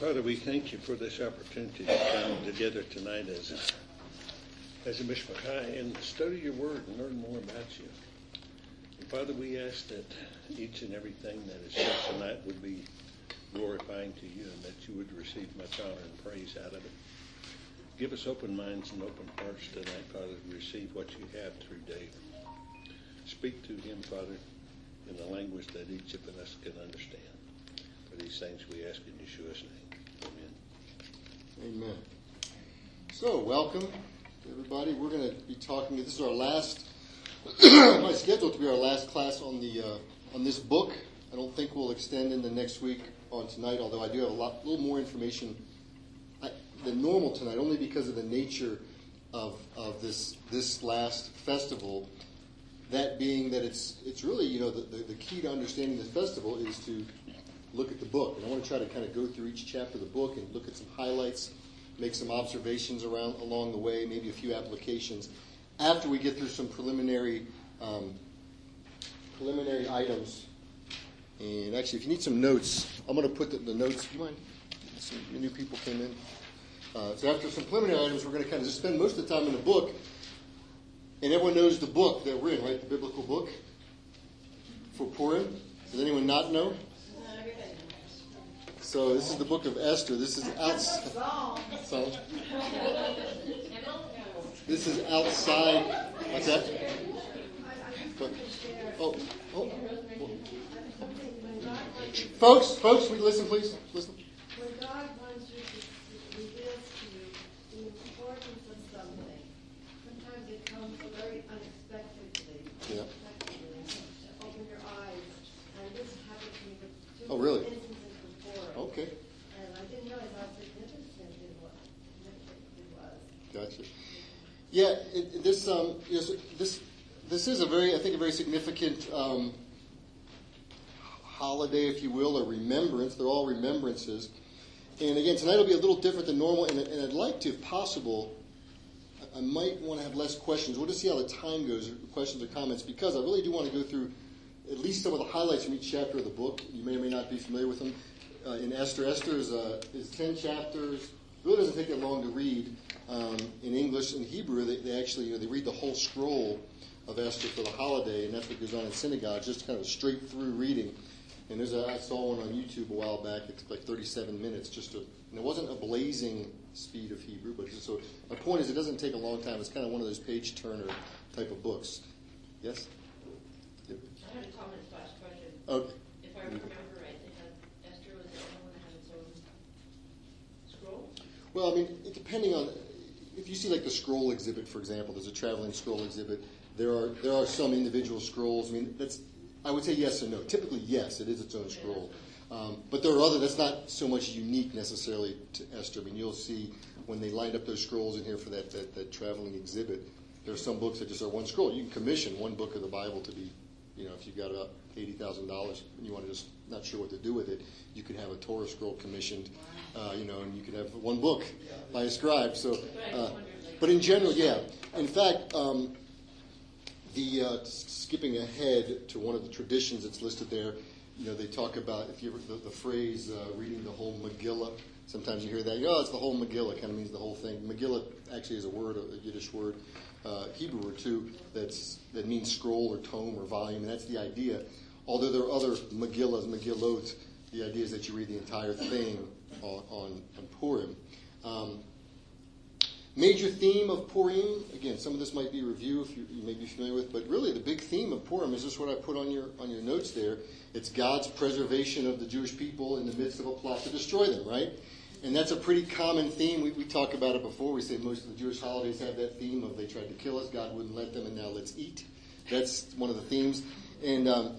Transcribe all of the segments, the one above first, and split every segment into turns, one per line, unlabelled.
Father, we thank you for this opportunity to come together tonight as a, as a mishpachah and study your word and learn more about you. And Father, we ask that each and everything that is said tonight would be glorifying to you and that you would receive much honor and praise out of it. Give us open minds and open hearts tonight, Father, to receive what you have through David. Speak to him, Father, in the language that each of us can understand. For these things we ask in Yeshua's name. Amen.
So, welcome, everybody. We're going to be talking. This is our last, my schedule to be our last class on the uh, on this book. I don't think we'll extend into next week on tonight, although I do have a lot, little more information than normal tonight, only because of the nature of, of this this last festival. That being that it's it's really you know the, the, the key to understanding the festival is to look at the book, and I want to try to kind of go through each chapter of the book and look at some highlights, make some observations around along the way, maybe a few applications. After we get through some preliminary um, preliminary items and actually, if you need some notes, I'm going to put the, the notes. Do you mind? Some new people came in. Uh, so after some preliminary items, we're going to kind of just spend most of the time in the book. And everyone knows the book that we're in, right? The biblical book for Purim. Does anyone not know? So this is the book of Esther. This is outside. This is outside. What's that? Oh, oh, oh. Folks, folks, we listen, please. Listen.
When God wants you to reveal to you the importance of something, sometimes it comes very unexpectedly.
Yeah.
Open your eyes, and this happened to me with two
oh, really?
instances before.
Okay.
And I didn't realize how significant it was. It was.
Gotcha. Yeah, it, this um, yes, this this is a very, I think, a very significant. Um, holiday, if you will, or remembrance. They're all remembrances. And again, tonight will be a little different than normal, and, and I'd like to, if possible, I might want to have less questions. We'll just see how the time goes, questions or comments, because I really do want to go through at least some of the highlights from each chapter of the book. You may or may not be familiar with them. Uh, in Esther, Esther is, uh, is 10 chapters. It really doesn't take that long to read. Um, in English and Hebrew, they, they actually you know, they read the whole scroll of Esther for the holiday, and that's what goes on in synagogues, just kind of straight through reading. And there's a, I saw one on YouTube a while back. It's like 37 minutes. Just to, and it wasn't a blazing speed of Hebrew, but just so. My point is, it doesn't take a long time. It's kind of one of those page turner type of books. Yes.
Yep. I had a comment slash question.
Okay.
If I remember right, they had Esther was the only one that had its own scroll.
Well, I mean, depending on if you see like the scroll exhibit, for example, there's a traveling scroll exhibit. There are there are some individual scrolls. I mean, that's I would say yes or no. Typically, yes, it is its own scroll. Um, but there are other, that's not so much unique necessarily to Esther. I mean, you'll see when they lined up those scrolls in here for that, that, that traveling exhibit, there are some books that just are one scroll. You can commission one book of the Bible to be, you know, if you've got about $80,000 and you want to just not sure what to do with it, you could have a Torah scroll commissioned, uh, you know, and you could have one book by a scribe. So, uh, but in general, yeah. In fact, um, the uh, skipping ahead to one of the traditions that's listed there, you know, they talk about if you ever, the, the phrase uh, reading the whole Megillah. Sometimes you hear that, oh, it's the whole Megillah, kind of means the whole thing. Megillah actually is a word, a Yiddish word, uh, Hebrew word too, that's, that means scroll or tome or volume, and that's the idea. Although there are other Megillas, Megillot, the idea is that you read the entire thing on, on, on Purim. Um, Major theme of Purim, again, some of this might be review if you, you, may be familiar with, but really the big theme of Purim is just what I put on your on your notes there. It's God's preservation of the Jewish people in the midst of a plot to destroy them, right? And that's a pretty common theme. We, we talk about it before. We say most of the Jewish holidays have that theme of they tried to kill us, God wouldn't let them, and now let's eat. That's one of the themes. And um,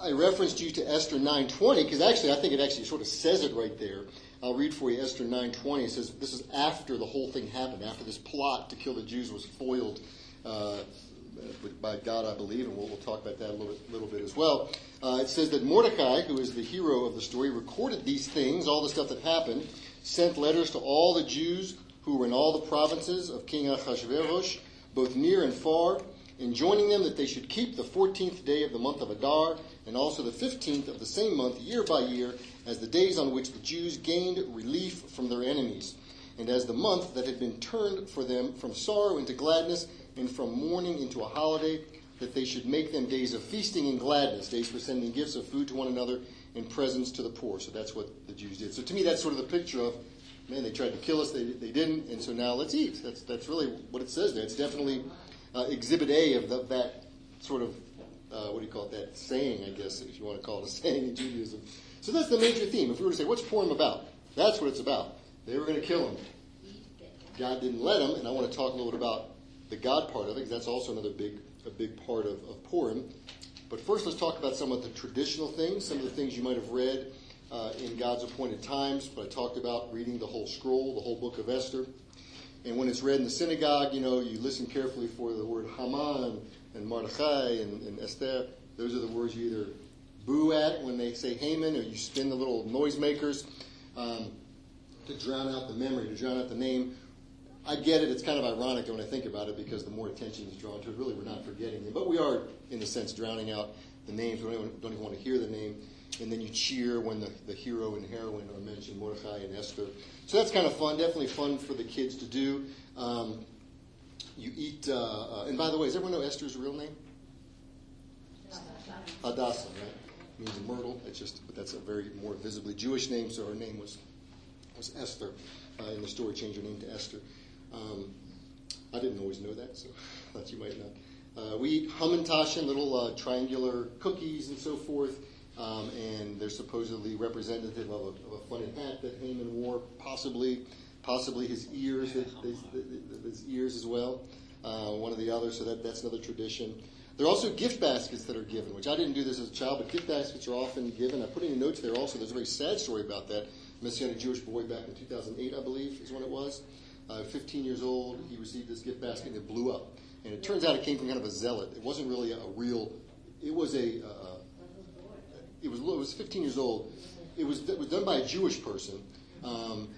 I referenced you to Esther 9:20 because actually I think it actually sort of says it right there. I'll read for you Esther 9:20. It says this is after the whole thing happened, after this plot to kill the Jews was foiled uh, by God, I believe, and we'll, we'll, talk about that a little little bit as well. Uh, it says that Mordecai, who is the hero of the story, recorded these things, all the stuff that happened, sent letters to all the Jews who were in all the provinces of King Ahasuerus, both near and far, enjoining them that they should keep the 14th day of the month of Adar, and also the 15th of the same month, year by year, as the days on which the Jews gained relief from their enemies, and as the month that had been turned for them from sorrow into gladness, and from mourning into a holiday, that they should make them days of feasting and gladness, days for sending gifts of food to one another and presents to the poor. So that's what the Jews did. So to me, that's sort of the picture of, man, they tried to kill us, they, they didn't, and so now let's eat. That's, that's really what it says there. It's definitely uh, exhibit A of the, that sort of, uh, what do you call it, that saying, I guess, if you want to call it a saying in Judaism. So that's the major theme. If we were to say, what's Purim about? That's what it's about. They were going to kill him. God didn't let him, and I want to talk a little bit about the God part of it, because that's also another big, a big part of, of Purim. But first, let's talk about some of the traditional things, some of the things you might have read uh, in God's appointed times. But I talked about reading the whole scroll, the whole book of Esther. And when it's read in the synagogue, you know, you listen carefully for the word Haman and Mordechai and, and Esther. Those are the words you either boo at when they say Haman, or you spin the little noisemakers um, to drown out the memory, to drown out the name. I get it. It's kind of ironic when I think about it because the more attention is drawn to it, really, we're not forgetting it. But we are, in a sense, drowning out the names. We don't even, don't even want to hear the name. And then you cheer when the, the hero and heroine are mentioned, Mordechai and Esther. So that's kind of fun. Definitely fun for the kids to do. Um, you eat, uh, uh, and by the way, does everyone know Esther's real name? Hadassah, right? Means a myrtle. It's just, but that's a very more visibly Jewish name. So her name was was Esther. Uh, in the story, changed her name to Esther. Um, I didn't always know that, so I thought you might not. Uh, we eat Hamantashen, little uh, triangular cookies and so forth, um, and they're supposedly representative of a, of a funny hat that Haman wore, possibly, possibly his ears, his, his ears as well, uh, one of the others. So that, that's another tradition. There are also gift baskets that are given, which I didn't do this as a child, but gift baskets are often given. I put in the notes there also. There's a very sad story about that. Messianic Jewish boy back in 2008, I believe, is when it was. Uh, 15 years old, he received this gift basket and it blew up. And it turns out it came from kind of a zealot. It wasn't really a, a real. It was a. Uh, it was. It was 15 years old. It was. It was done by a Jewish person. Um,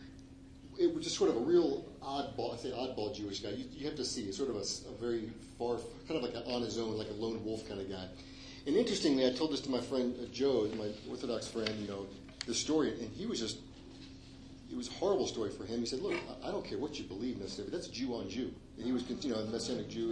it was just sort of a real oddball. I say oddball Jewish guy. You, you have to see. It's sort of a, a very far, kind of like a, on his own, like a lone wolf kind of guy. And interestingly, I told this to my friend uh, Joe, my Orthodox friend. You know, the story, and he was just it was a horrible story for him. He said, "Look, I don't care what you believe necessarily, but that's Jew on Jew." And he was, you know, a Messianic Jew,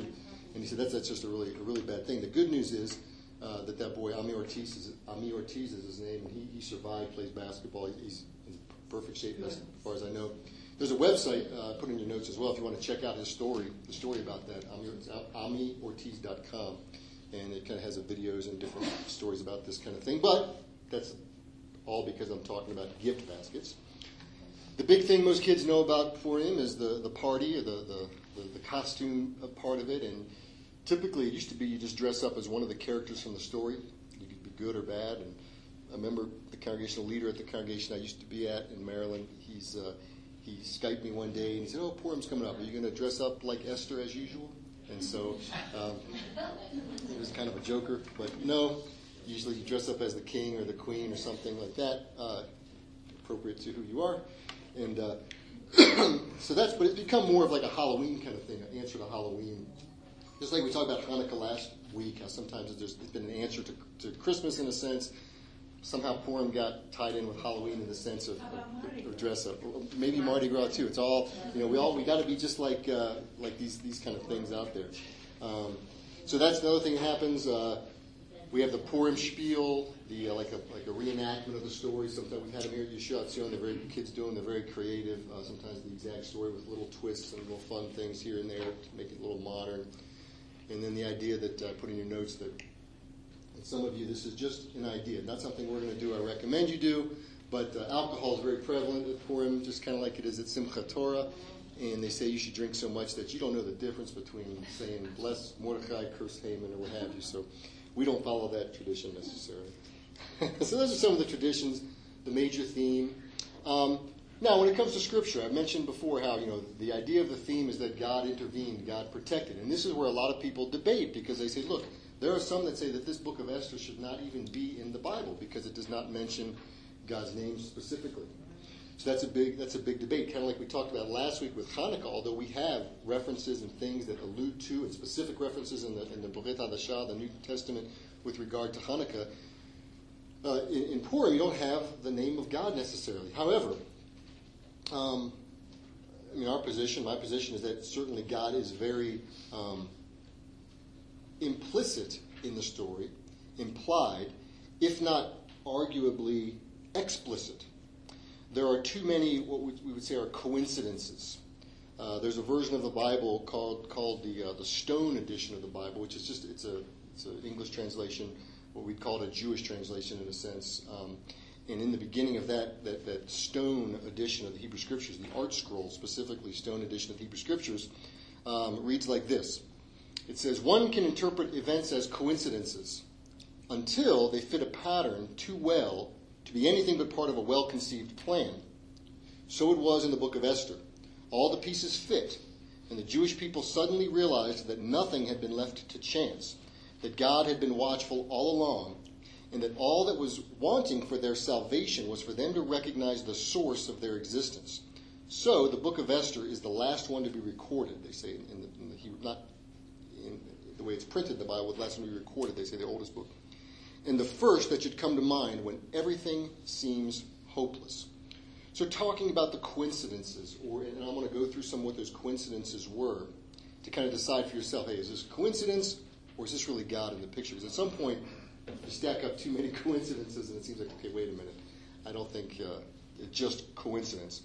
and he said that's that's just a really a really bad thing. The good news is uh, that that boy Ami Ortiz is Ami Ortiz is his name, and he, he survived, plays basketball. He's in perfect shape as far as I know. There's a website uh, put in your notes as well if you want to check out his story, the story about that. Ami, AmiOrtiz.com, and it kind of has videos and different stories about this kind of thing. But that's all because I'm talking about gift baskets. The big thing most kids know about Purim is the, the party or the, the, the, costume part of it. And typically, it used to be you just dress up as one of the characters from the story. You could be good or bad. And I remember the congregational leader at the congregation I used to be at in Maryland. He's uh, he Skyped me one day and he said, "Oh, Purim's coming up. Are you going to dress up like Esther as usual?" And so um, it was kind of a joker, but no. Usually, you dress up as the king or the queen or something like that, uh, appropriate to who you are. And uh, so that's, but it's become more of like a Halloween kind of thing, an answer to Halloween. Just like we talked about Hanukkah last week, how sometimes there's been an answer to, to Christmas in a sense. Somehow Purim got tied in with Halloween in the sense of, of, of dress up. Maybe Mardi Gras too. It's all you know. We all we got to be just like uh, like these these kind of things out there. Um, so that's the other thing that happens. Uh, we have the Purim spiel, the uh, like a like a reenactment of the story. Sometimes we've had them here at Yeshiva Tzion. They're very kids doing. They're very creative. Uh, sometimes the exact story with little twists and little fun things here and there to make it a little modern. And then the idea that uh, put in your notes that, some of you this is just an idea, not something we're going to do. I recommend you do. But uh, alcohol is very prevalent at Purim, just kind of like it is at Simchat Torah. And they say you should drink so much that you don't know the difference between saying bless Mordechai, curse Haman, or what have you. So we don't follow that tradition necessarily. so those are some of the traditions, the major theme. Um, now, when it comes to Scripture, I mentioned before how you know the idea of the theme is that God intervened, God protected, and this is where a lot of people debate because they say, look, there are some that say that this book of Esther should not even be in the Bible because it does not mention God's name specifically. So that's a big that's a big debate, kind of like we talked about last week with Hanukkah. Although we have references and things that allude to and specific references in the in the Brit Hadashah, the New Testament, with regard to Hanukkah. Uh, in, in Purim, you don't have the name of God necessarily. However, um, I mean, our position, my position is that certainly God is very um, implicit in the story, implied, if not arguably explicit. There are too many, what we would say are coincidences. Uh, there's a version of the Bible called called the uh, the Stone edition of the Bible, which is just it's a it's an English translation, what we'd call it a Jewish translation in a sense. Um, and in the beginning of that, that that Stone edition of the Hebrew Scriptures, the ArtScroll specifically Stone edition of the Hebrew Scriptures, um, reads like this. It says one can interpret events as coincidences until they fit a pattern too well to be anything but part of a well conceived plan. So it was in the book of Esther. All the pieces fit, and the Jewish people suddenly realized that nothing had been left to chance, that God had been watchful all along, and that all that was wanting for their salvation was for them to recognize the source of their existence. So the book of Esther is the last one to be recorded, they say, in the, in the Hebrew, not in the way it's printed in the Bible, the last one to be recorded, they say, the oldest book. And the first that should come to mind when everything seems hopeless. So, talking about the coincidences, or and I'm going to go through some of what those coincidences were to kind of decide for yourself hey, is this coincidence or is this really God in the picture? Because at some point, you stack up too many coincidences and it seems like, okay, wait a minute. I don't think uh, it's just coincidence.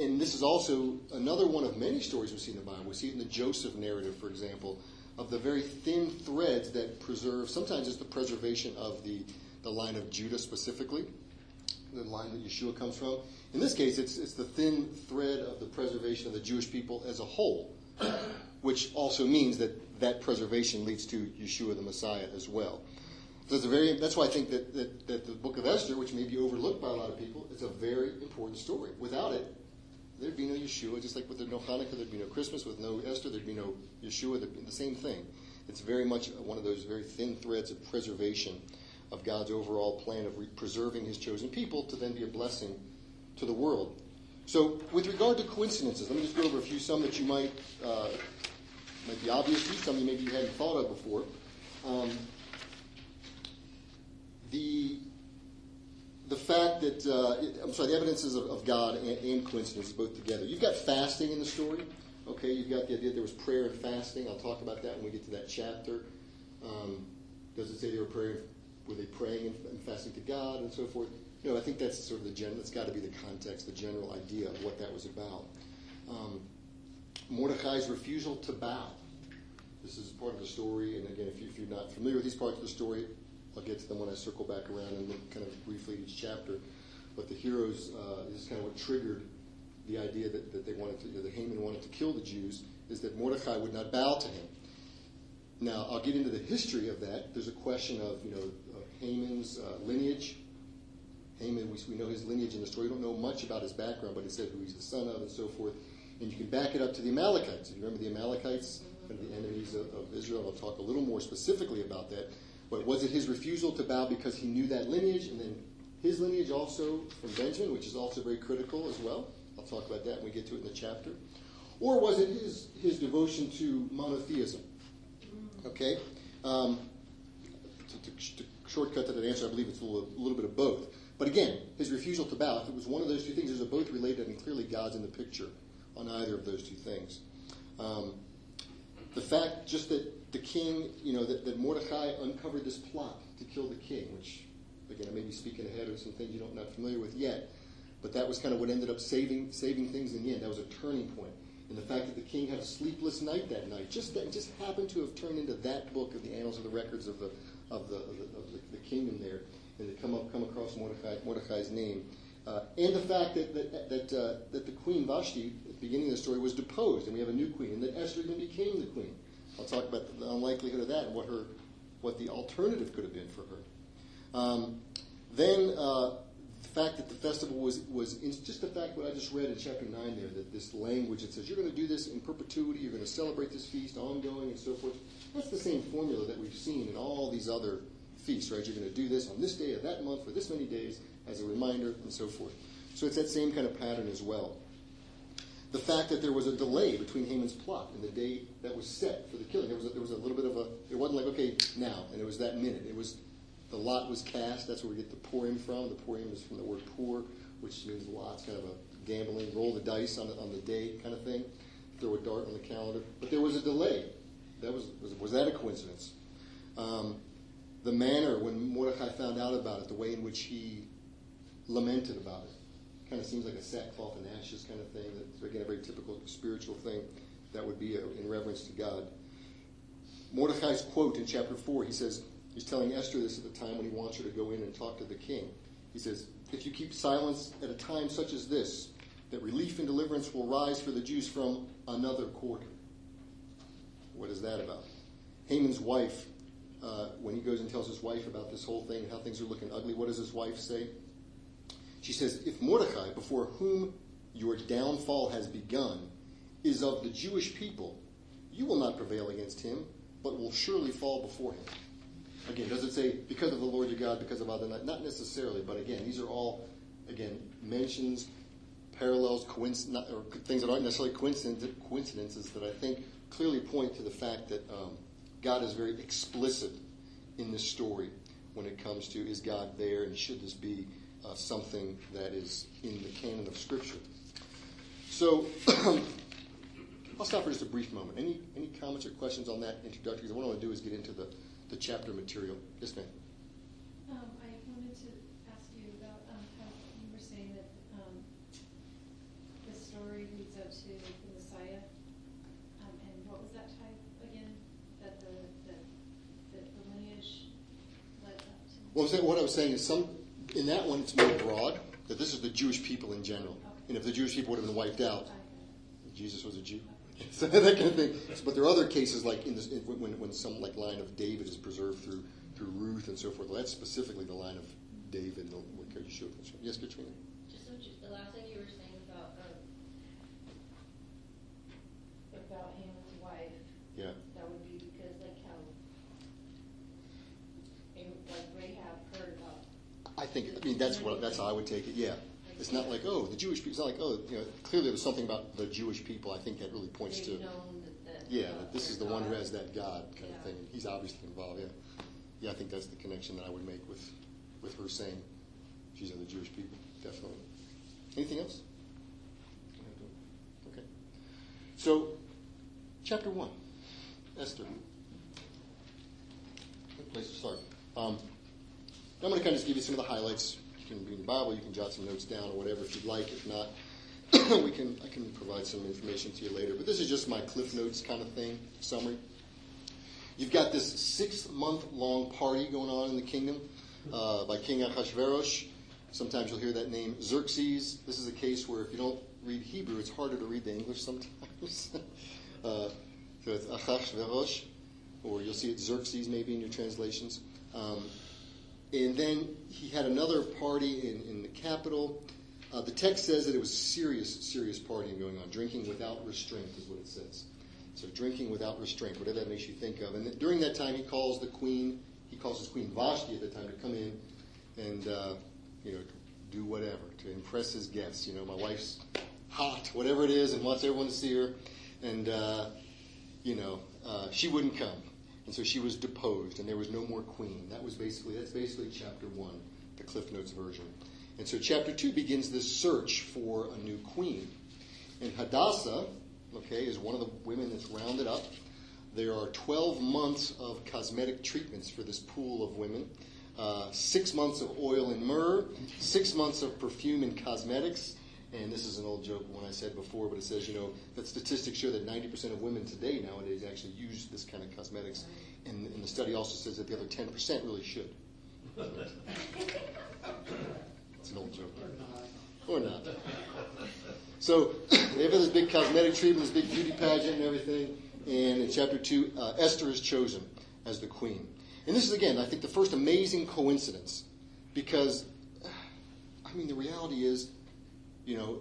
And this is also another one of many stories we see in the Bible. We see it in the Joseph narrative, for example, of the very thin threads that preserve, sometimes it's the preservation of the, the line of Judah specifically the line that Yeshua comes from. In this case, it's, it's the thin thread of the preservation of the Jewish people as a whole, which also means that that preservation leads to Yeshua the Messiah as well. So a very, that's why I think that, that, that the book of Esther, which may be overlooked by a lot of people, is a very important story. Without it, there'd be no Yeshua, just like with no Hanukkah, there'd be no Christmas. With no Esther, there'd be no Yeshua. There'd be the same thing. It's very much one of those very thin threads of preservation of God's overall plan of re- preserving his chosen people to then be a blessing to the world. So, with regard to coincidences, let me just go over a few, some that you might, uh, might be obvious to you, some you maybe you hadn't thought of before. Um, the, the fact that, uh, I'm sorry, the evidences of, of God and, and coincidences both together. You've got fasting in the story. Okay, you've got the idea there was prayer and fasting. I'll talk about that when we get to that chapter. Um, does it say they were praying were they praying and fasting to God and so forth? No, I think that's sort of the general. That's got to be the context, the general idea of what that was about. Um, Mordecai's refusal to bow. This is part of the story, and again, if, you, are not familiar with these parts of the story, I'll get to them when I circle back around and look kind of briefly at each chapter. But the heroes, uh, is kind of what triggered the idea that, that they wanted to, you know, the Haman wanted to kill the Jews, is that Mordecai would not bow to him. Now, I'll get into the history of that. There's a question of, you know, Haman's uh, lineage. Haman, we, we know his lineage in the story. We don't know much about his background, but it said who he's the son of and so forth. And you can back it up to the Amalekites. If you remember the Amalekites, of the enemies of, of Israel, I'll talk a little more specifically about that. But was it his refusal to bow because he knew that lineage, and then his lineage also from Benjamin, which is also very critical as well? I'll talk about that when we get to it in the chapter. Or was it his, his devotion to monotheism? Okay? Um, to, to, to shortcut to that answer, I believe it's a little, a little bit of both. But again, his refusal to bow, if it was one of those two things, those are both related, and clearly God's in the picture on either of those two things. Um, the fact just that the king, you know, that, that Mordecai uncovered this plot to kill the king, which, again, I may be speaking ahead of some things you're not familiar with yet, but that was kind of what ended up saving, saving things in the end. That was a turning point. And the fact that the king had a sleepless night that night, just that just happened to have turned into that book of the annals of the records of the, of the, of the, of the, the kingdom there, and to come up come across Mordecai, Mordecai's name, uh, and the fact that that that, uh, that the queen Vashti at the beginning of the story was deposed, and we have a new queen, and that Esther then became the queen. I'll talk about the unlikelihood of that and what her what the alternative could have been for her. Um, then uh, the fact that the festival was was just the fact what I just read in chapter nine there that this language that says you're going to do this in perpetuity, you're going to celebrate this feast ongoing and so forth. That's the same formula that we've seen in all these other feasts, right? You're going to do this on this day of that month for this many days as a reminder and so forth. So it's that same kind of pattern as well. The fact that there was a delay between Haman's plot and the day that was set for the killing. There was a, there was a little bit of a, it wasn't like, okay, now, and it was that minute. It was the lot was cast. That's where we get the Purim from. The Purim is from the word poor, which means lots, kind of a gambling, roll the dice on the, on the day kind of thing, throw a dart on the calendar. But there was a delay. That was, was, was that a coincidence? Um, the manner when Mordecai found out about it, the way in which he lamented about it, kind of seems like a sackcloth and ashes kind of thing. That's again a very typical spiritual thing. That would be in reverence to God. Mordecai's quote in chapter four, he says he's telling Esther this at the time when he wants her to go in and talk to the king. He says, "If you keep silence at a time such as this, that relief and deliverance will rise for the Jews from another quarter." What is that about? Haman's wife uh, when he goes and tells his wife about this whole thing and how things are looking ugly, what does his wife say? She says, If Mordecai, before whom your downfall has begun, is of the Jewish people, you will not prevail against him, but will surely fall before him. Again, does it say because of the Lord your God, because of other? Not necessarily, but again, these are all, again, mentions, parallels, coinc- or things that aren't necessarily coincidences that I think clearly point to the fact that um, God is very explicit in this story when it comes to is God there and should this be uh, something that is in the canon of Scripture. So I'll stop for just a brief moment. Any any comments or questions on that introductory? Because what I want to do is get into the, the chapter material. Yes, ma'am.
Um, I wanted to ask you about um, how you were saying that um, the story leads up to the Messiah, um, and what was that type again? That the the, the, the lineage led up to.
Well, what I was saying is some in that one it's more broad that this is the Jewish people in general, and if the Jewish people would have been wiped out, Jesus was a Jew. So that kind of thing. But there are other cases like in this, when, when some like line of David is preserved through through Ruth and so forth. Well, that's specifically the line of David. And what you show? Yes, Katrina.
Just just the last thing you were saying about um, about Haman's wife.
Yeah.
That would be because like how and, like Rahab heard about.
I think. I mean, that's what that's how I would take it. Yeah. It's not like oh the Jewish people. It's not like oh you know clearly there's something about the Jewish people. I think that really points to
known that, that
yeah that this is the one who has that God kind of thing. He's obviously involved. Yeah. Yeah, I think that's the connection that I would make with with her saying she's of the Jewish people. Definitely. Anything else? Okay. So, chapter one, Esther. Good place to start. Um, I'm going to kind of just give you some of the highlights. You can read the Bible, you can jot some notes down or whatever if you'd like. If not, we can I can provide some information to you later. But this is just my Cliff Notes kind of thing, summary. You've got this six month long party going on in the kingdom uh, by King Ahasuerus. Sometimes you'll hear that name Xerxes. This is a case where if you don't read Hebrew, it's harder to read the English sometimes. uh, so it's Ahasuerus, or you'll see it Xerxes maybe in your translations. Um, and then he had another party in, in the capital. Uh, the text says that it was serious, serious partying going on. Drinking without restraint is what it says. So drinking without restraint, whatever that makes you think of. And th- during that time, he calls the queen, he calls his queen Vashti at the time to come in and, uh, you know, do whatever to impress his guests. You know, my wife's hot, whatever it is, and wants everyone to see her. And, uh, you know, uh, she wouldn't come. And so she was deposed, and there was no more queen. That was basically, that's basically chapter one, the Cliff Notes version. And so chapter two begins this search for a new queen. And Hadassah, okay, is one of the women that's rounded up. There are 12 months of cosmetic treatments for this pool of women. Uh, six months of oil and myrrh, six months of perfume and cosmetics. And this is an old joke one I said before, but it says, you know, that statistics show that 90% of women today nowadays actually use this kind of cosmetics. And, and the study also says that the other 10% really should. It's an old joke. Or not. So they have this big cosmetic treatment, this big beauty pageant and everything. And in chapter 2, uh, Esther is chosen as the queen. And this is, again, I think the first amazing coincidence because, I mean, the reality is, you know,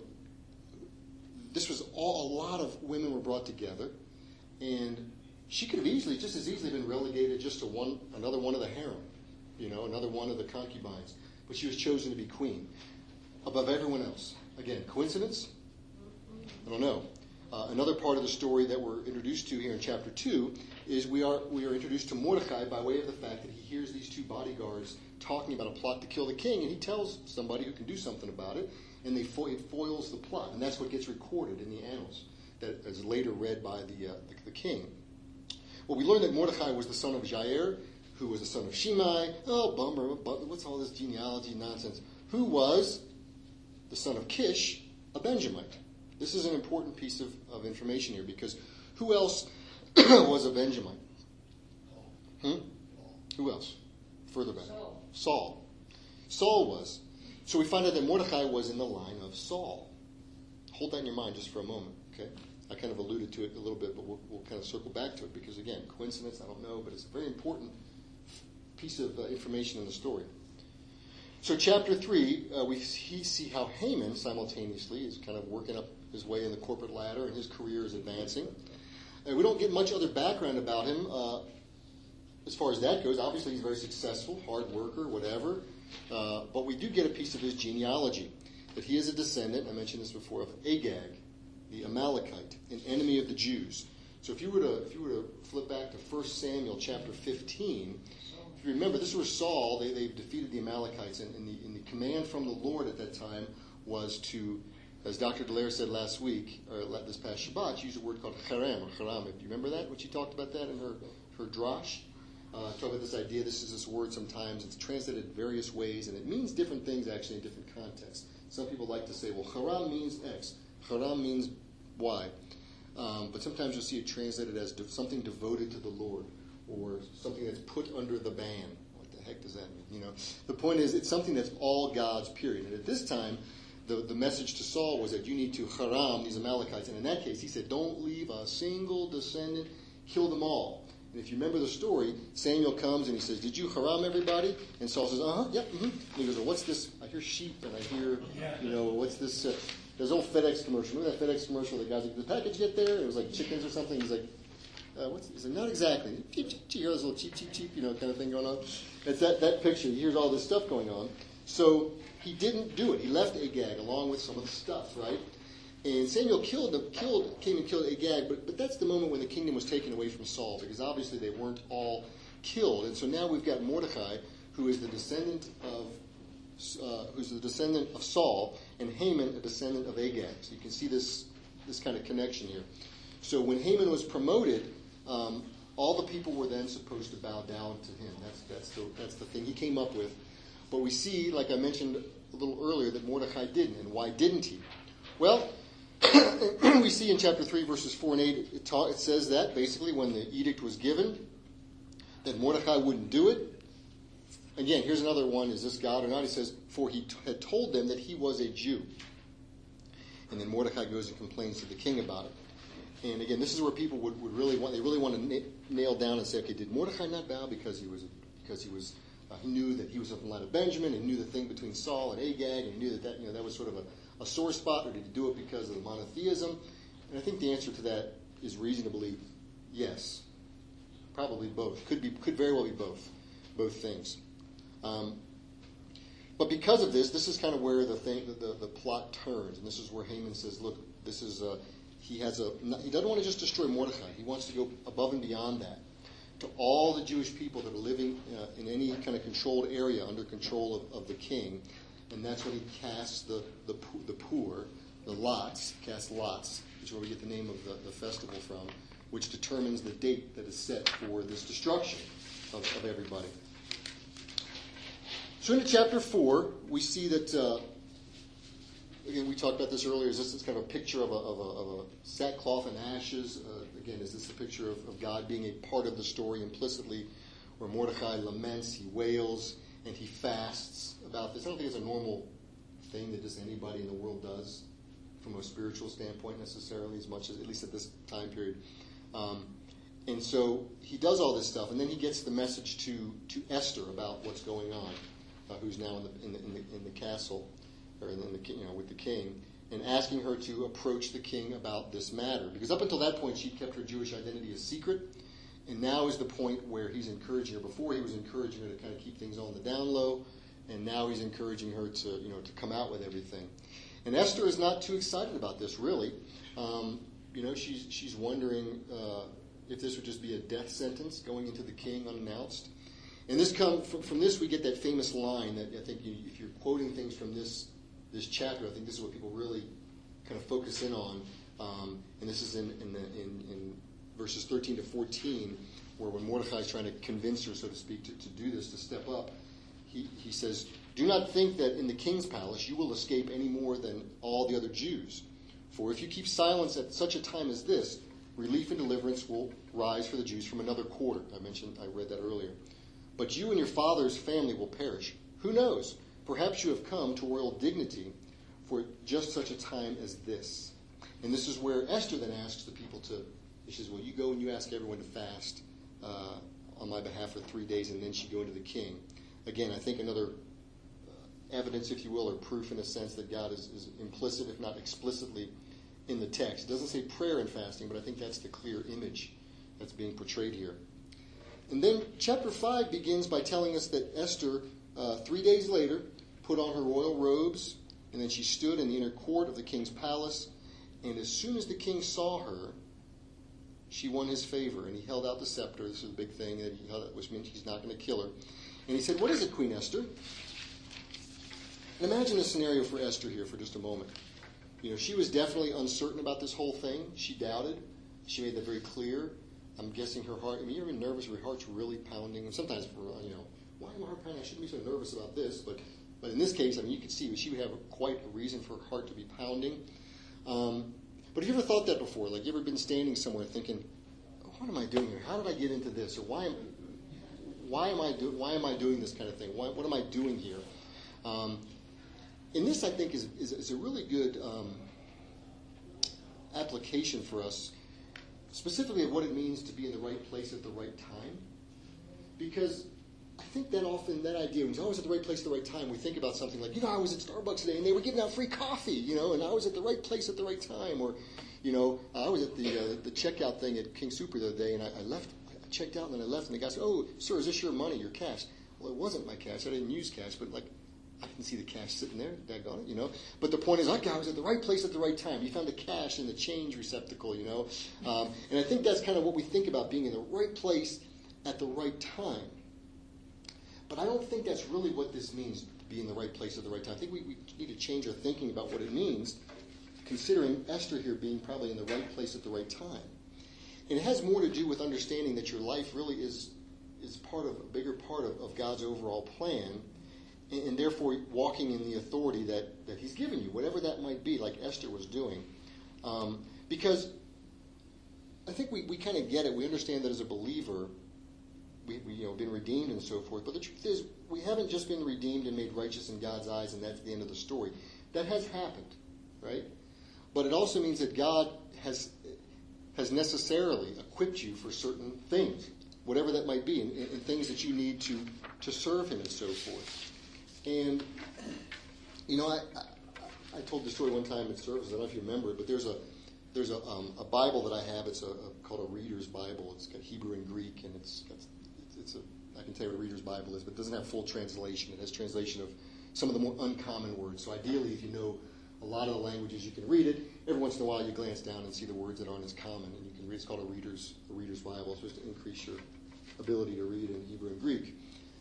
this was all, a lot of women were brought together. And she could have easily, just as easily, been relegated just to one, another one of the harem, you know, another one of the concubines. But she was chosen to be queen above everyone else. Again, coincidence? I don't know. Uh, another part of the story that we're introduced to here in chapter 2 is we are, we are introduced to Mordecai by way of the fact that he hears these two bodyguards talking about a plot to kill the king, and he tells somebody who can do something about it, and they fo- it foils the plot. And that's what gets recorded in the annals, that is later read by the, uh, the, the king. Well, we learn that Mordecai was the son of Jair, who was the son of Shimei. Oh, bummer. What's all this genealogy nonsense? Who was the son of Kish, a Benjamite. This is an important piece of, of information here because who else was a Benjamite? Hmm? Who else? Further back.
Saul.
Saul. Saul was. So we find out that Mordecai was in the line of Saul. Hold that in your mind just for a moment, okay? I kind of alluded to it a little bit, but we'll, we'll kind of circle back to it because, again, coincidence, I don't know, but it's a very important piece of uh, information in the story. So, chapter 3, uh, we see, how Haman simultaneously is kind of working up his way in the corporate ladder and his career is advancing. And we don't get much other background about him uh, as far as that goes. Obviously, he's very successful, hard worker, whatever. Uh, but we do get a piece of his genealogy that he is a descendant, I mentioned this before, of Agag, the Amalekite, an enemy of the Jews. So if you were to if you were to flip back to 1 Samuel chapter 15, if you remember, this was Saul. They, they defeated the Amalekites, and, and, the, and the command from the Lord at that time was to, as Dr. Delaire said last week, or this past Shabbat, use a word called haram or haram. Do you remember that? When she talked about that in her, her drash? Uh, talk about this idea. This is this word sometimes. It's translated various ways, and it means different things actually in different contexts. Some people like to say, well, haram means X, haram means Y. Um, but sometimes you'll see it translated as de- something devoted to the Lord or something that's put under the ban. What the heck does that mean? You know, the point is it's something that's all God's. Period. And at this time, the, the message to Saul was that you need to haram these Amalekites. And in that case, he said, don't leave a single descendant, kill them all. If you remember the story, Samuel comes and he says, Did you haram everybody? And Saul says, Uh huh, yep, mm-hmm. And he goes, Well, what's this? I hear sheep and I hear, you know, what's this? Uh, there's old FedEx commercial. Remember that FedEx commercial? The guy's like, Did the package get there? It was like chickens or something. He's like, uh, what's, he's like, Not exactly. Cheep, cheep, cheep. You hear little cheep, cheep, cheep, you know, kind of thing going on. It's that, that picture. He hears all this stuff going on. So he didn't do it. He left Agag along with some of the stuff, right? And Samuel killed, the, killed, came and killed Agag, but, but that's the moment when the kingdom was taken away from Saul, because obviously they weren't all killed. And so now we've got Mordecai, who is the descendant of, uh, who's the descendant of Saul, and Haman, a descendant of Agag. So you can see this, this kind of connection here. So when Haman was promoted, um, all the people were then supposed to bow down to him. That's, that's, the, that's the thing he came up with. But we see, like I mentioned a little earlier, that Mordecai didn't. And why didn't he? Well, we see in chapter 3, verses 4 and 8, it, ta- it says that basically when the edict was given, that Mordecai wouldn't do it. Again, here's another one is this God or not? He says, For he t- had told them that he was a Jew. And then Mordecai goes and complains to the king about it. And again, this is where people would, would really want, they really want to na- nail down and say, okay, did Mordecai not bow because he was, because he was, uh, he knew that he was of the line of Benjamin and knew the thing between Saul and Agag and knew that, that, you know, that was sort of a, a sore spot, or did he do it because of the monotheism? And I think the answer to that is reasonably yes. Probably both. Could be could very well be both. Both things. Um, but because of this, this is kind of where the thing the, the, the plot turns, and this is where Haman says, "Look, this is a, he has a he doesn't want to just destroy Mordecai. He wants to go above and beyond that to all the Jewish people that are living uh, in any kind of controlled area under control of, of the king." And that's when he casts the, the, the poor, the lots, casts lots, which is where we get the name of the, the festival from, which determines the date that is set for this destruction of, of everybody. So into chapter 4, we see that, uh, again, we talked about this earlier, is this is kind of a picture of a, of a, of a sackcloth and ashes. Uh, again, is this a picture of, of God being a part of the story implicitly, where Mordecai laments, he wails, and he fasts about this. I don't think it's a normal thing that just anybody in the world does from a spiritual standpoint necessarily, as much as at least at this time period. Um, and so he does all this stuff, and then he gets the message to, to Esther about what's going on, uh, who's now in the, in the, in the, in the castle, or in the, you know, with the king, and asking her to approach the king about this matter. Because up until that point, she kept her Jewish identity a secret, and now is the point where he's encouraging her. Before he was encouraging her to kind of keep things on the down low, and now he's encouraging her to, you know, to come out with everything. And Esther is not too excited about this, really. Um, You know, she's she's wondering uh, if this would just be a death sentence going into the king unannounced. And this come from, from this we get that famous line that I think you, if you're quoting things from this this chapter, I think this is what people really kind of focus in on. Um, and this is in in, the, in in verses 13 to 14, where when Mordecai is trying to convince her, so to speak, to, to do this, to step up, he, he says, Do not think that in the king's palace you will escape any more than all the other Jews. For if you keep silence at such a time as this, relief and deliverance will rise for the Jews from another quarter. I mentioned, I read that earlier. But you and your father's family will perish. Who knows? Perhaps you have come to royal dignity for just such a time as this. And this is where Esther then asks the people to, she says, Well, you go and you ask everyone to fast uh, on my behalf for three days, and then she go into the king. Again, I think another uh, evidence, if you will, or proof in a sense that God is, is implicit, if not explicitly, in the text. It doesn't say prayer and fasting, but I think that's the clear image that's being portrayed here. And then chapter 5 begins by telling us that Esther, uh, three days later, put on her royal robes, and then she stood in the inner court of the king's palace. And as soon as the king saw her, she won his favor, and he held out the scepter. This is a big thing that he held which means he's not going to kill her. And he said, What is it, Queen Esther? And imagine a scenario for Esther here for just a moment. You know, she was definitely uncertain about this whole thing. She doubted. She made that very clear. I'm guessing her heart. I mean, you're even nervous. Her heart's really pounding. Sometimes, you know, why am I heart pounding? I shouldn't be so nervous about this. But, but in this case, I mean, you could see she would have quite a reason for her heart to be pounding. Um, but have you ever thought that before? Like, you ever been standing somewhere thinking, "What am I doing here? How did I get into this? Or why am why am I do, why am I doing this kind of thing? Why, what am I doing here?" Um, and this, I think, is, is, is a really good um, application for us, specifically of what it means to be in the right place at the right time. Because I think that often that idea, when you're always at the right place at the right time, we think about something like, you know, I was at Starbucks today and they were giving out free coffee, you know, and I was at the right place at the right time. Or, you know, I was at the, uh, the checkout thing at King Super the other day and I, I left, I checked out and then I left and the guy said, oh, sir, is this your money, your cash? Well, it wasn't my cash. I didn't use cash, but like, I didn't see the cash sitting there, daggone it, you know. But the point is, that guy was at the right place at the right time. He found the cash in the change receptacle, you know. Um, and I think that's kind of what we think about being in the right place at the right time. But I don't think that's really what this means, to be in the right place at the right time. I think we, we need to change our thinking about what it means, considering Esther here being probably in the right place at the right time. And it has more to do with understanding that your life really is, is part of a bigger part of, of God's overall plan and, and therefore walking in the authority that, that He's given you, whatever that might be, like Esther was doing. Um, because I think we, we kind of get it. We understand that as a believer, we, we you know been redeemed and so forth. But the truth is, we haven't just been redeemed and made righteous in God's eyes, and that's the end of the story. That has happened, right? But it also means that God has has necessarily equipped you for certain things, whatever that might be, and, and things that you need to to serve Him and so forth. And you know, I, I, I told the story one time at service. I don't know if you remember it, but there's a there's a, um, a Bible that I have. It's a, a, called a Reader's Bible. It's got Hebrew and Greek, and it's it's, it's a I can tell you what a Reader's Bible is, but it doesn't have full translation. It has translation of some of the more uncommon words. So ideally, if you know a lot of the languages, you can read it. Every once in a while, you glance down and see the words that aren't as common, and you can read. It's called a Reader's a Reader's Bible. It's supposed to increase your ability to read in Hebrew and Greek.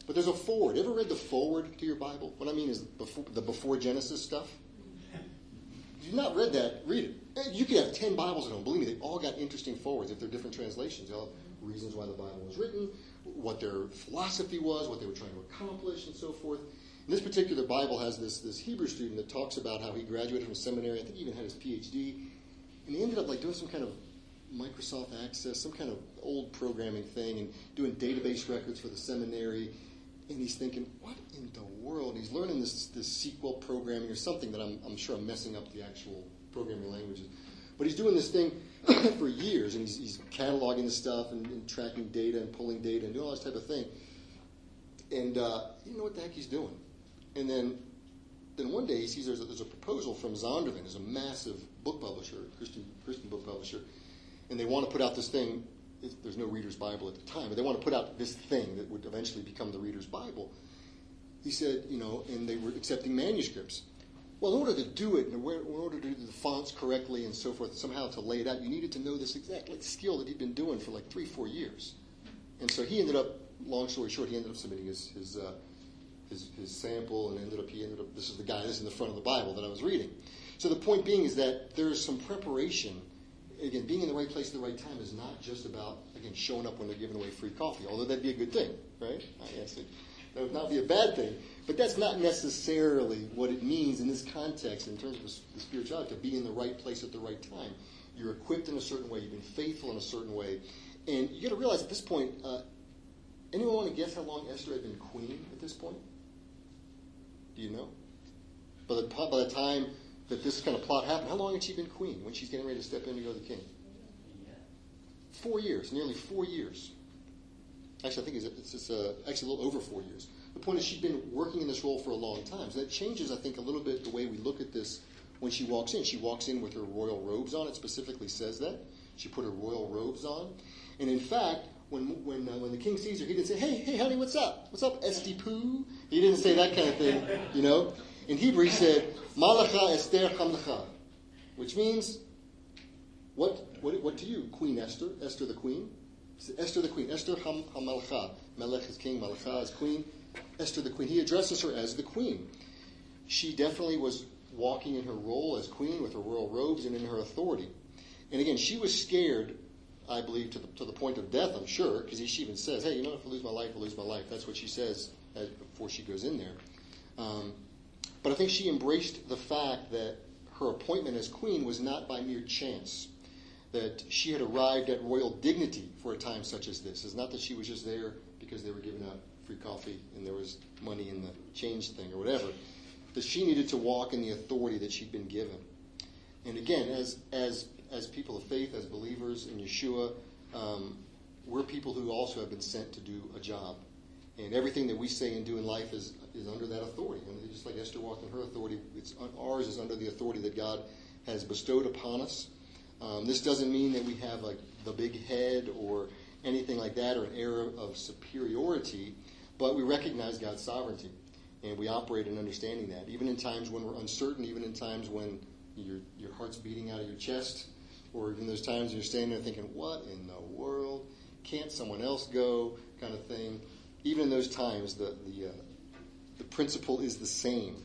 But there's a forward. Ever read the forward to your Bible? What I mean is before, the before Genesis stuff. If you've not read that, read it. Eh, you could have ten Bibles at home. Believe me, they all got interesting forwards if they're different translations. They all have reasons why the Bible was written, what their philosophy was, what they were trying to accomplish, and so forth. And this particular Bible has this, this Hebrew student that talks about how he graduated from seminary. I think he even had his PhD. And he ended up like doing some kind of Microsoft Access, some kind of old programming thing, and doing database records for the seminary and he's thinking, what in the world? He's learning this, this SQL programming or something that I'm, I'm sure I'm messing up the actual programming languages. But he's doing this thing for years, and he's, he's cataloging the stuff and, and, tracking data and pulling data and doing all this type of thing. And uh, you know what the heck he's doing. And then, then one day he sees there's a, there's a proposal from Zondervan, who's a massive book publisher, Christian, Christian book publisher, and they want to put out this thing there's no Reader's Bible at the time, but they want to put out this thing that would eventually become the Reader's Bible. He said, you know, and they were accepting manuscripts. Well, in order to do it, in order to do the fonts correctly and so forth, somehow to lay it out, you needed to know this exact like, skill that he'd been doing for like three, four years. And so he ended up, long story short, he ended up submitting his his, uh, his, his sample, and ended up he ended up this is the guy that's in the front of the Bible that I was reading. So the point being is that there's some preparation. Again, being in the right place at the right time is not just about again showing up when they're giving away free coffee, although that'd be a good thing, right? Guess it, that would not be a bad thing. But that's not necessarily what it means in this context in terms of the spirituality, to be in the right place at the right time. You're equipped in a certain way, you've been faithful in a certain way. And you got to realize at this point, uh, anyone want to guess how long Esther had been queen at this point? Do you know? By the, by the time that this kind of plot happened, how long had she been queen when she's getting ready to step in to go to the king? Four years, nearly four years. Actually, I think it's, it's uh, actually a little over four years. The point is, she'd been working in this role for a long time. So that changes, I think, a little bit the way we look at this when she walks in. She walks in with her royal robes on. It specifically says that. She put her royal robes on. And in fact, when, when, uh, when the king sees her, he didn't say, hey, hey, honey, what's up? What's up, Esti Poo? He didn't say that kind of thing, you know? In Hebrew, he said, Malacha Esther Hamlacha, which means, what, what, what to you, Queen Esther, Esther the queen? Esther the queen, Esther Ham, Hamalcha. Melech is king, Malacha is queen. Esther the queen. He addresses her as the queen. She definitely was walking in her role as queen with her royal robes and in her authority. And again, she was scared, I believe, to the, to the point of death, I'm sure, because she even says, hey, you know, if I lose my life, I lose my life. That's what she says as, before she goes in there. Um, but I think she embraced the fact that her appointment as queen was not by mere chance, that she had arrived at royal dignity for a time such as this. It's not that she was just there because they were giving out free coffee and there was money in the change thing or whatever, that she needed to walk in the authority that she'd been given. And again, as, as, as people of faith, as believers in Yeshua, um, we're people who also have been sent to do a job. And everything that we say and do in life is, is under that authority. And just like Esther walked in her authority, it's, ours is under the authority that God has bestowed upon us. Um, this doesn't mean that we have like the big head or anything like that or an air of superiority. But we recognize God's sovereignty, and we operate in understanding that. Even in times when we're uncertain, even in times when your, your heart's beating out of your chest, or in those times you're standing there thinking, what in the world? Can't someone else go? kind of thing. Even in those times, the, the, uh, the principle is the same.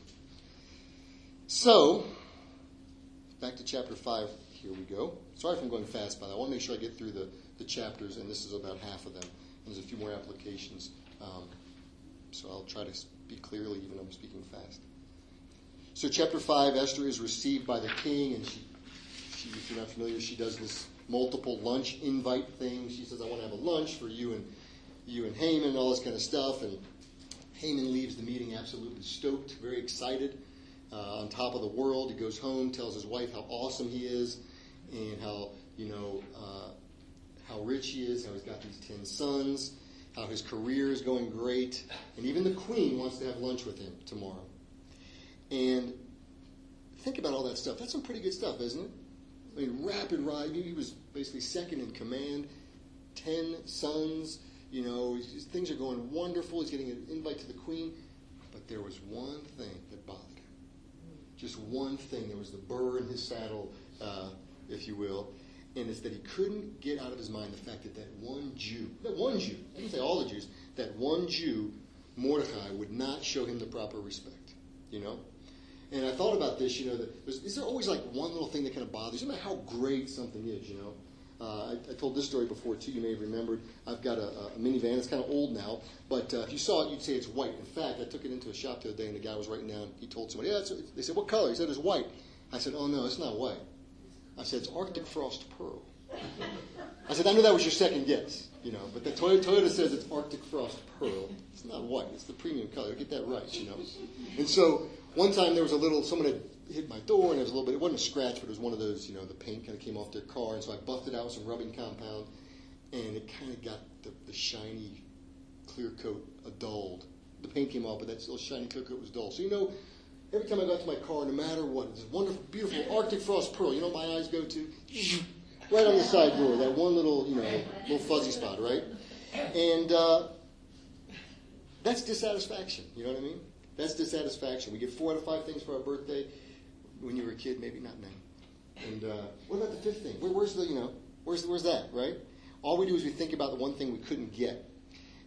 So, back to chapter 5. Here we go. Sorry if I'm going fast, but I want to make sure I get through the, the chapters, and this is about half of them. And there's a few more applications. Um, so I'll try to speak clearly, even though I'm speaking fast. So, chapter 5, Esther is received by the king, and she, she, if you're not familiar, she does this multiple lunch invite thing. She says, I want to have a lunch for you and you and Haman and all this kind of stuff. And Haman leaves the meeting absolutely stoked, very excited, uh, on top of the world. He goes home, tells his wife how awesome he is, and how, you know, uh, how rich he is, how he's got these ten sons how his career is going great, and even the queen wants to have lunch with him tomorrow. And think about all that stuff. That's some pretty good stuff, isn't it? I mean, rapid rise. He was basically second in command, ten sons. You know, things are going wonderful. He's getting an invite to the queen. But there was one thing that bothered him. Just one thing. There was the burr in his saddle, uh, if you will and it's that he couldn't get out of his mind the fact that that one Jew, that one Jew, I didn't say all the Jews, that one Jew, Mordecai, would not show him the proper respect. You know? And I thought about this, you know, that is there always like one little thing that kind of bothers you? No matter how great something is, you know? Uh, I, I, told this story before too. You may have remembered. I've got a, a minivan. It's kind of old now, but uh, if you saw it, you'd say it's white. In fact, I took it into a shop the other day, and the guy was writing down. He told somebody, "Yeah." They said, "What color?" He said, "It's white." I said, "Oh no, it's not white." I said, it's Arctic Frost Pearl. I said, I knew that was your second guess, you know, but the Toyota, Toyota says it's Arctic Frost Pearl. It's not white. It's the premium color. Get that right, you know. And so one time there was a little, someone had hit my door, and it was a little bit, it wasn't a scratch, but it was one of those, you know, the paint kind of came off their car, and so I buffed it out with some rubbing compound, and it kind of got the, the shiny clear coat dulled. The paint came off, but that little shiny clear coat was dull. So, you know, Every time I got to my car, no matter what, this wonderful, beautiful Arctic frost pearl. You know what my eyes go to? Right on the side door, that one little, you know, little fuzzy spot, right? And uh, that's dissatisfaction. You know what I mean? That's dissatisfaction. We get four out of five things for our birthday. when you were a kid, maybe not now. And uh, what about the fifth thing? Where, where's the, you know, where's, where's that, right? All we do is we think about the one thing we couldn't get.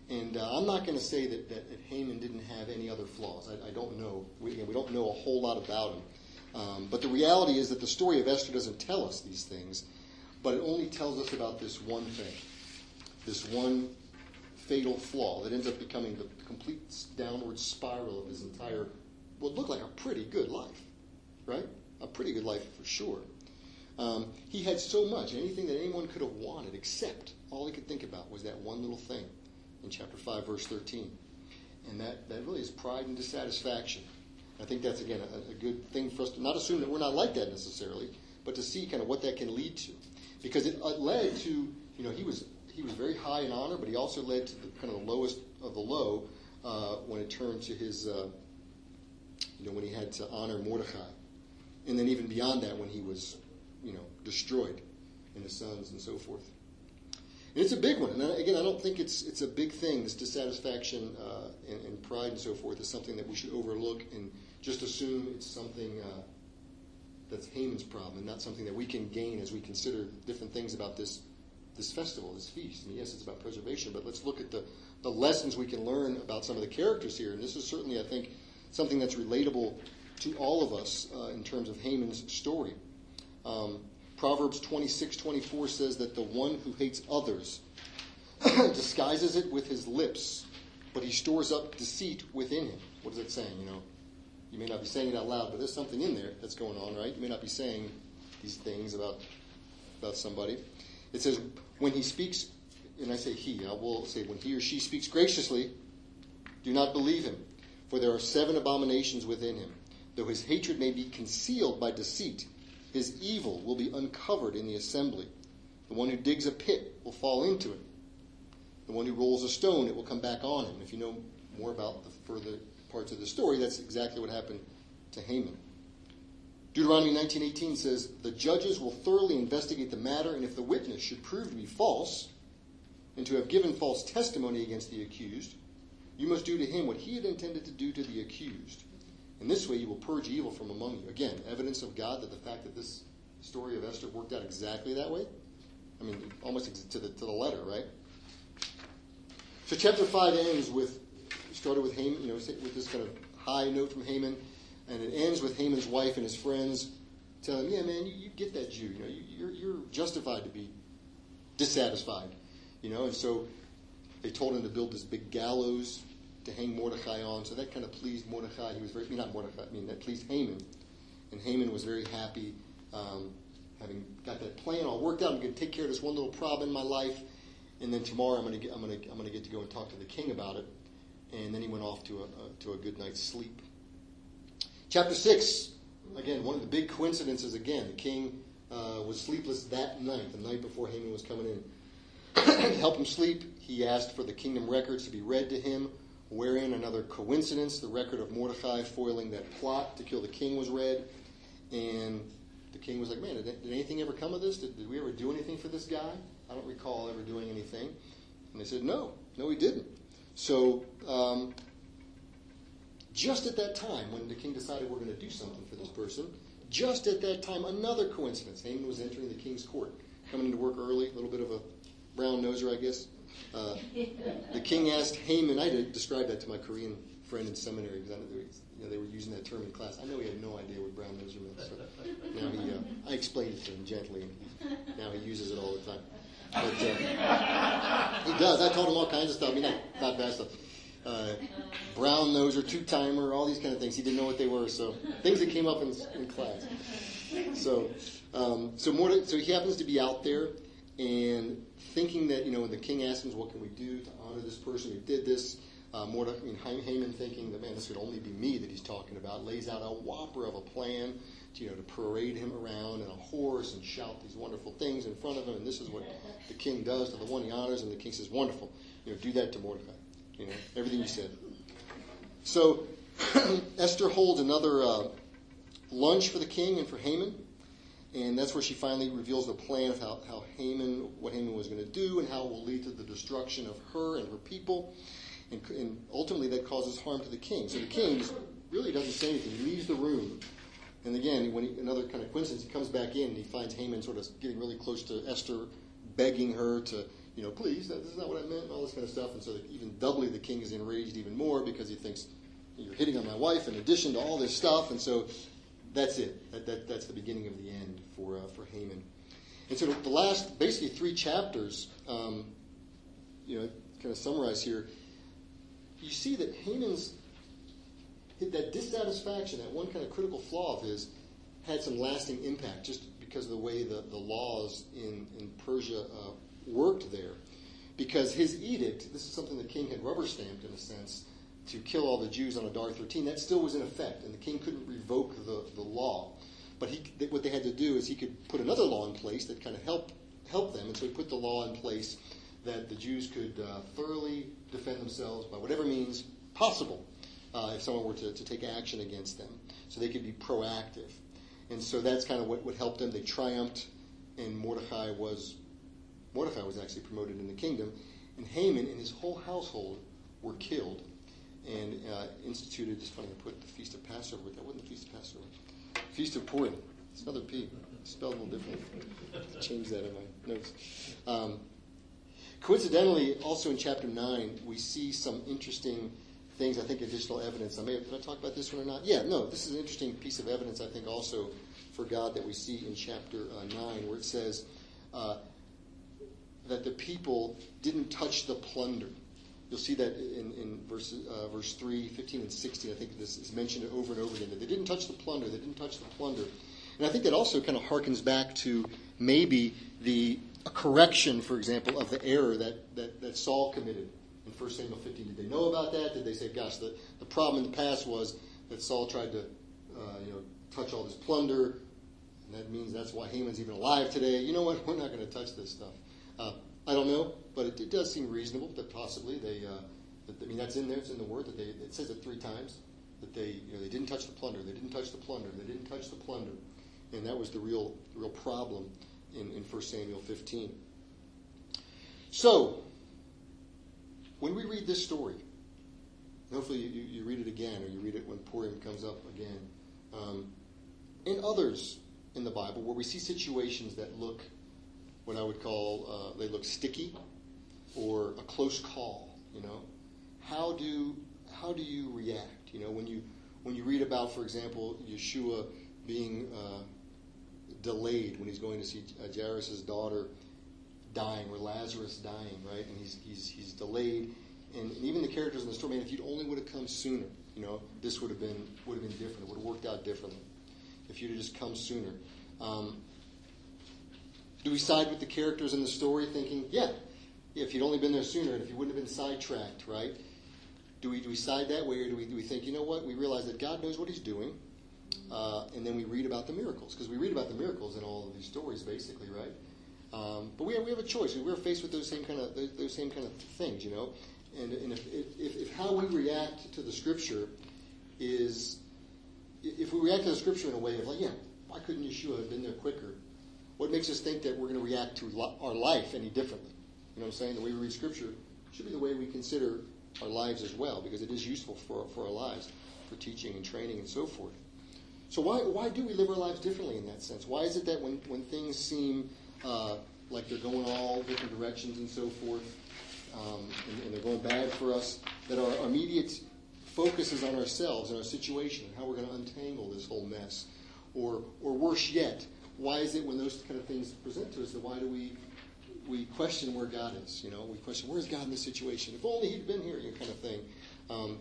And uh, I'm not going to say that, that, Haman didn't have any other flaws. I, I don't know. We, we don't know a whole lot about him. Um, but the reality is that the story of Esther doesn't tell us these things, but it only tells us about this one thing, this one fatal flaw that ends up becoming the complete downward spiral of his entire, what looked like a pretty good life, right? A pretty good life for sure. Um, he had so much, anything that anyone could have wanted, except all he could think about was that one little thing in chapter 5, verse 13. And that, that really is pride and dissatisfaction. I think that's, again, a, a good thing for us to not assume that we're not like that necessarily, but to see kind of what that can lead to. Because it uh, led to, you know, he was, he was very high in honor, but he also led to the kind of the lowest of the low uh, when it turned to his, uh, you know, when he had to honor Mordecai. And then even beyond that, when he was, you know, destroyed and his sons and so forth. It's a big one. And again, I don't think it's it's a big thing. This dissatisfaction uh, and, and, pride and so forth is something that we should overlook and just assume it's something uh, that's Haman's problem and not something that we can gain as we consider different things about this this festival, this feast. And yes, it's about preservation, but let's look at the, the lessons we can learn about some of the characters here. And this is certainly, I think, something that's relatable to all of us uh, in terms of Haman's story. Um, Proverbs 26 24 says that the one who hates others disguises it with his lips, but he stores up deceit within him. What is it saying? You know, you may not be saying it out loud, but there's something in there that's going on, right? You may not be saying these things about about somebody. It says when he speaks, and I say he, I will say when he or she speaks graciously, do not believe him, for there are seven abominations within him. Though his hatred may be concealed by deceit, his evil will be uncovered in the assembly. The one who digs a pit will fall into it. The one who rolls a stone, it will come back on him. If you know more about the further parts of the story, that's exactly what happened to Haman. Deuteronomy 19:18 says, "The judges will thoroughly investigate the matter, and if the witness should prove to be false, and to have given false testimony against the accused, you must do to him what he had intended to do to the accused. In this way, you will purge evil from among you. Again, evidence of God that the fact that this story of Esther worked out exactly that way. I mean, almost to the, to the letter, right? So chapter 5 ends with, started with Haman, you know, with this kind of high note from Haman, and it ends with Haman's wife and his friends telling him, yeah, man, you, you get that Jew. You know, you, you're, you're justified to be dissatisfied. You know, and so they told him to build this big gallows to hang Mordecai on. So that kind of pleased Mordecai. He was very, not Mordecai, I mean, that pleased Haman. And Haman was very happy, um, having got that plan all worked out. I'm going to take care of this one little problem in my life. And then tomorrow I'm going to get, I'm going to, I'm going to get to go and talk to the king about it. And then he went off to a, a to a good night's sleep. Chapter 6, again, one of the big coincidences again. The king uh, was sleepless that night, the night before Haman was coming in. to help him sleep, he asked for the kingdom records to be read to him wherein another coincidence, the record of Mordecai foiling that plot to kill the king was read. And the king was like, Man, did, did anything ever come of this? Did, did, we ever do anything for this guy? I don't recall ever doing anything. And they said, No, no, we didn't. So, um, just at that time, when the king decided we're going to do something for this person, just at that time, another coincidence. Haman was entering the king's court, coming into work early, a little bit of a brown noser, I guess. Uh, the king asked Haman, I had to describe that to my Korean friend in seminary because I know they, you know, they were using that term in class. I know he had no idea what brown meant. So now he, uh, I explained it to him gently, and now he uses it all the time. But uh, he does. I told him all kinds of stuff. I mean, not, not bad stuff. Uh, brown noser, two timer, all these kind of things. He didn't know what they were, so things that came up in, in class. So, um, so more. To, so he happens to be out there, and thinking that, you know, when the king asked him, what can we do to honor this person who did this? Uh, Mordecai, I mean, Haman thinking that, man, this could only be me that he's talking about, lays out a whopper of a plan to, you know, to parade him around in a horse and shout these wonderful things in front of him. And this is what the king does to the one he honors. And the king says, wonderful. You know, do that to Mordecai. You know, everything you said. So Esther holds another uh, lunch for the king and for Haman. And that's where she finally reveals the plan of how, how Haman, what Haman was going to do, and how it will lead to the destruction of her and her people. And, and ultimately, that causes harm to the king. So the king really doesn't say anything. He leaves the room And again, when he, another kind of coincidence, he comes back in and he finds Haman sort of getting really close to Esther, begging her to, you know, please, this is not what I meant, all this kind of stuff. And so, even doubly, the king is enraged even more because he thinks you're hitting on my wife in addition to all this stuff. And so, that's it. That, that, that's the beginning of the end for uh, for Haman. And so, the last basically three chapters, um, you know, kind of summarize here. You see that Haman's that dissatisfaction, that one kind of critical flaw of his, had some lasting impact just because of the way the, the laws in, in Persia uh, worked there. Because his edict, this is something the king had rubber stamped in a sense, to kill all the Jews on Adar 13, that still was in effect, and the king couldn't revoke the, the law. But he, what they had to do is he could put another law in place that kind of helped help them, and so he put the law in place that the Jews could uh, thoroughly defend themselves by whatever means possible uh, if someone were to, to take action against them. So they could be proactive. And so that's kind of what, what helped them. They triumphed, and Mordecai was Mordecai was actually promoted in the kingdom, and Haman and his whole household were killed and uh, instituted. It's funny I put the feast of Passover, but that wasn't the feast of Passover. Feast of Purim. It's another P. Spelled a little differently. Change that in my notes. Um, coincidentally, also in chapter nine, we see some interesting things, I think, additional evidence. I may have, did I talk about this one or not? Yeah, no, this is an interesting piece of evidence, I think, also for God that we see in chapter uh, 9, where it says uh, that the people didn't touch the plunder. You'll see that in, in verse, uh, verse 3, 15, and 16. I think this is mentioned over and over again. That they didn't touch the plunder. They didn't touch the plunder. And I think that also kind of harkens back to maybe the correction, for example, of the error that, that, that Saul committed in 1 Samuel 15. Did they know about that? Did they say, gosh, the, the problem in the past was that Saul tried to uh, you know, touch all this plunder, and that means that's why Haman's even alive today. You know what? We're not going to touch this stuff. Uh, I don't know, but it, it, does seem reasonable that possibly they. Uh, that, I mean, that's in there. It's in the word that they. It says it three times that they. You know, they didn't touch the plunder. They didn't touch the plunder. They didn't touch the plunder, and that was the real, real problem in in 1 Samuel 15. So, when we read this story, hopefully you, you, read it again or you read it when Purim comes up again, um, in others in the Bible where we see situations that look what I would call uh, they look sticky or a close call, you know, how do how do you react? You know, when you when you read about, for example, Yeshua being uh, delayed when he's going to see uh, Jairus' daughter dying, or Lazarus dying, right? And he's, he's, he's delayed. And, and even the characters in the story, man, if you'd only would have come sooner, you know, this would have been would have been different. It would have worked out differently if you'd have just come sooner. Um, do we side with the characters in the story, thinking, yeah, if you'd only been there sooner, and if you wouldn't have been sidetracked, right? Do we do we side that way, or do we do we think, you know what? We realize that God knows what He's doing, uh, and then we read about the miracles because we read about the miracles in all of these stories, basically, right? Um, but we have, we have a choice. We're faced with those same kind of those, those same kind of things, you know. And, and if, if, if how we react to the scripture is, if we react to the scripture in a way of like, yeah, why couldn't Yeshua have been there quicker? What makes us think that we're going to react to our life any differently? You know what I'm saying? The way we read scripture should be the way we consider our lives as well, because it is useful for, for our lives, for teaching and training and so forth. So why, why do we live our lives differently in that sense? Why is it that when, when things seem uh, like they're going all different directions and so forth, um, and, and, they're going bad for us, that our immediate focus is on ourselves and our situation and how we're going to untangle this whole mess. Or, or worse yet, why is it when those kind of things present to us that why do we we question where God is? You know, we question where is God in this situation? If only He'd been here, you kind of thing. Um,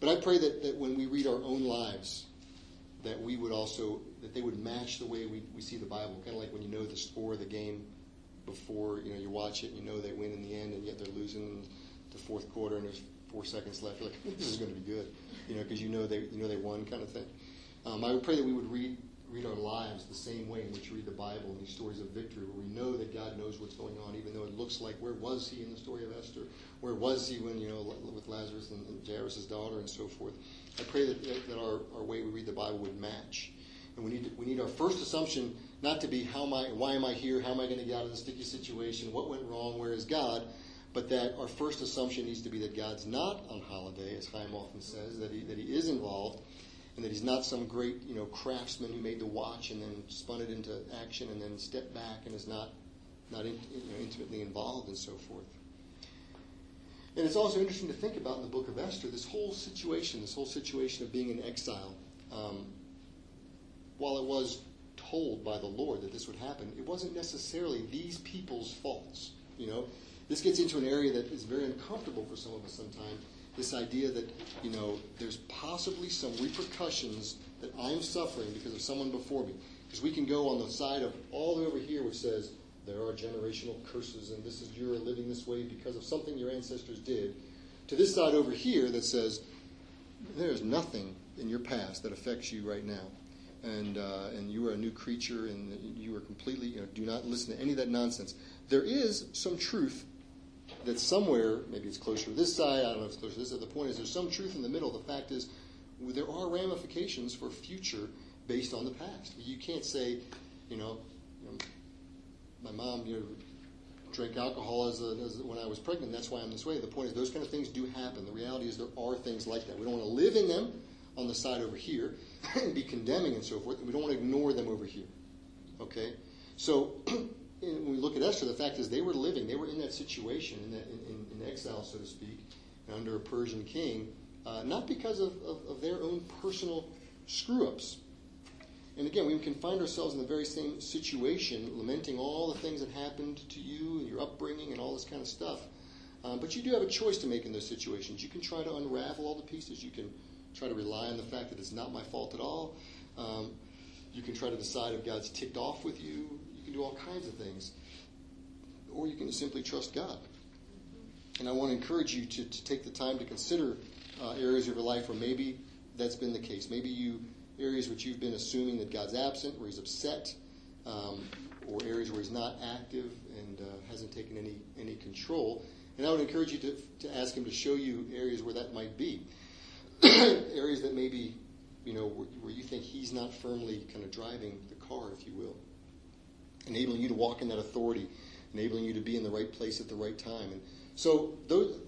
but I pray that, that when we read our own lives, that we would also that they would match the way we, we see the Bible. Kind of like when you know the score of the game before you know you watch it, and you know they win in the end, and yet they're losing in the fourth quarter, and there's four seconds left. You're like, this is going to be good, you know, because you know they you know they won, kind of thing. Um, I would pray that we would read read our lives the same way in which we read the Bible and these stories of victory, where we know that God knows what's going on, even though it looks like where was He in the story of Esther, where was He when you know with Lazarus and, and Jairus' daughter and so forth. I pray that, that our, our way we read the Bible would match. And we need, to, we need our first assumption not to be how am I, why am I here? How am I going to get out of the sticky situation? What went wrong? Where is God? But that our first assumption needs to be that God's not on holiday, as Chaim often says, that he, that he is involved, and that he's not some great, you know, craftsman who made the watch and then spun it into action and then stepped back and is not, not in, you know, intimately involved and so forth. And it's also interesting to think about in the book of Esther this whole situation, this whole situation of being in exile. Um, while it was told by the Lord that this would happen, it wasn't necessarily these people's faults. You know, this gets into an area that is very uncomfortable for some of us sometimes. This idea that you know there's possibly some repercussions that I'm suffering because of someone before me. Because we can go on the side of all the way over here, which says there are generational curses, and this is you're living this way because of something your ancestors did. To this side over here that says there's nothing in your past that affects you right now and uh, and you are a new creature, and you are completely. You know, do not listen to any of that nonsense. There is some truth that somewhere, maybe it's closer to this side. I don't know if it's closer to this. Side. The point is, there's some truth in the middle. The fact is, there are ramifications for future based on the past. You can't say, you know, you know my mom, you know, drank alcohol as, a, as when I was pregnant. That's why I'm this way. The point is, those kind of things do happen. The reality is, there are things like that. We don't want to live in them on the side over here and be condemning and so forth. We don't want to ignore them over here. Okay? So when we look at Esther, the fact is they were living, they were in that situation, in, that, in, in exile, so to speak, under a Persian king, uh, not because of, of, of their own personal screw ups. And again, we can find ourselves in the very same situation, lamenting all the things that happened to you and your upbringing and all this kind of stuff. Um, but you do have a choice to make in those situations. You can try to unravel all the pieces. You can try to rely on the fact that it's not my fault at all. Um, you can try to decide if God's ticked off with you. Do all kinds of things. Or you can simply trust God. And I want to encourage you to, to take the time to consider uh, areas of your life where maybe that's been the case. Maybe you areas which you've been assuming that God's absent, where He's upset, um, or areas where He's not active and uh, hasn't taken any any control. And I would encourage you to, to ask Him to show you areas where that might be. areas that maybe, you know, where, where, you think he's not firmly kind of driving the car, if you will, enabling you to walk in that authority, enabling you to be in the right place at the right time. And so, those,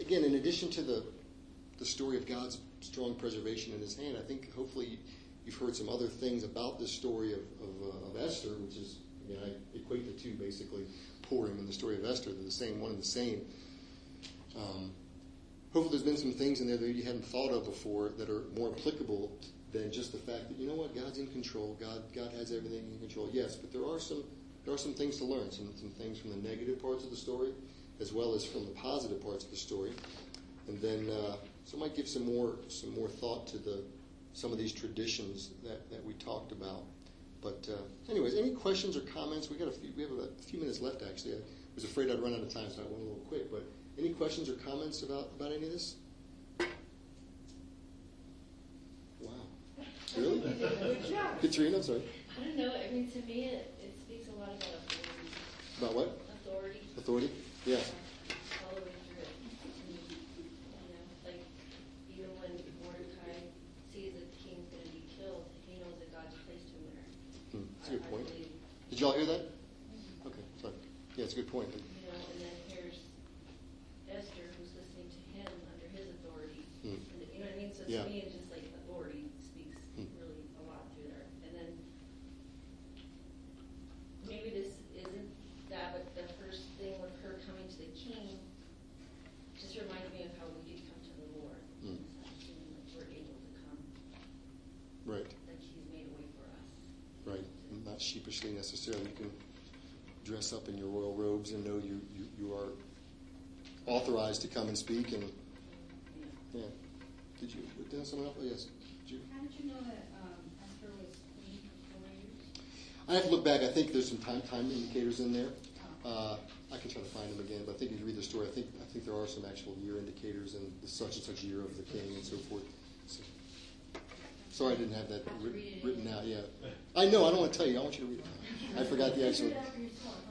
again, in addition to the the story of God's strong preservation in His hand, I think hopefully you've heard some other things about this story of of, uh, of Esther, which is again I equate the two basically, Purim and the story of Esther. They're the same, one and the same. Um, hopefully there's been some things in there that you hadn't thought of before that are more applicable than just the fact that you know what God's in control. God God has everything in control. Yes, but there are some there are some things to learn. Some some things from the negative parts of the story, as well as from the positive parts of the story. And then uh, so I might give some more some more thought to the some of these traditions that, that we talked about. But uh, anyways, any questions or comments? We got a few, we have a few minutes left actually. I was afraid I'd run out of time, so I went a little quick. But any questions or comments about, about any of this? Wow. Really?
Good job.
Katrina, I'm sorry.
I don't know, I mean, to me, it, it speaks a lot about authority.
About what?
Authority.
Authority? Yeah.
All the way through it. You know, like, even when Mordecai sees that the king's gonna be killed, he knows that God's placed him there.
Hmm, That's a good
I-
point. Did y'all hear that? Okay, sorry. Yeah, it's a good point.
You know, and then here's Esther, who's listening to him under his authority.
Hmm.
And, You know what I mean? So
Yeah.
to me, it's just like authority speaks
Hmm.
really a lot through there. And then maybe this isn't that, but the first thing with her coming to the king just reminds me of how we could come to the Lord.
Hmm.
So, like we're able to come,
Right,
like He's made a way for us.
right. Necessarily. You can dress up in your royal robes and know you, you, you are authorized to come and speak. And
Yeah.
yeah, did you? Did someone else? Oh, yes. Did you?
How did you know that um, Esther was queen for four years?
I have to look back. I think there's some time time indicators in there. Uh, I can try to find them again, but I think if you read the story, I think I think there are some actual year indicators and the such and such year of the king and so forth. So, sorry, I didn't have that writ- written out. Yeah, I know. I don't want to tell you. I want you to read it. I forgot the actual.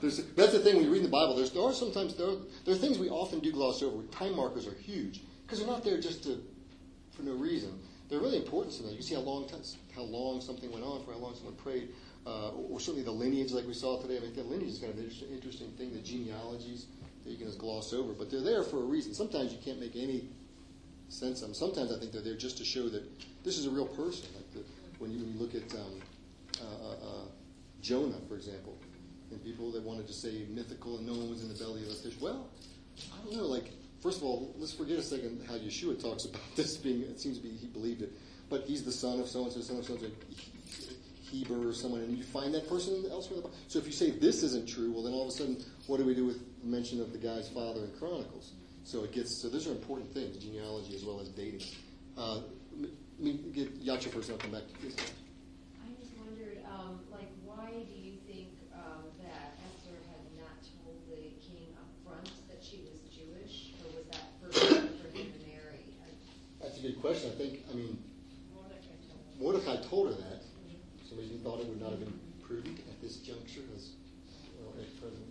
There's, that's the thing when you read in the Bible. There's, there are sometimes there are, there are things we often do gloss over. Time markers are huge because they're not there just to for no reason. They're really important to them. You see how long t- how long something went on, for how long someone prayed, uh, or, or certainly the lineage like we saw today. I mean, the lineage is kind of an interesting, interesting thing. The genealogies that you can just gloss over, but they're there for a reason. Sometimes you can't make any sense them. Sometimes I think they're there just to show that this is a real person. Like the, when you look at um, uh, uh, uh, Jonah, for example, and people that wanted to say mythical and no one was in the belly of the fish. Well, I don't know. Like, first of all, let's forget a second how Yeshua talks about this being. It seems to be he believed it, but he's the son of so and so, son of so and so. Heber or someone, and you find that person elsewhere. So if you say this isn't true, well, then all of a sudden, what do we do with mention of the guy's father in Chronicles? So it gets. So those are important things, genealogy as well as dating. Uh, let me get Yacha first, and I'll come back to this.
I just wondered, um, like, why do you think um, that Esther had not told the king up front that she was Jewish, or was that first for him to marry? I-
That's a good question. I think. I mean,
Mordecai told her.
Told her that. So maybe he thought it would not have been prudent at this juncture as well, ex president.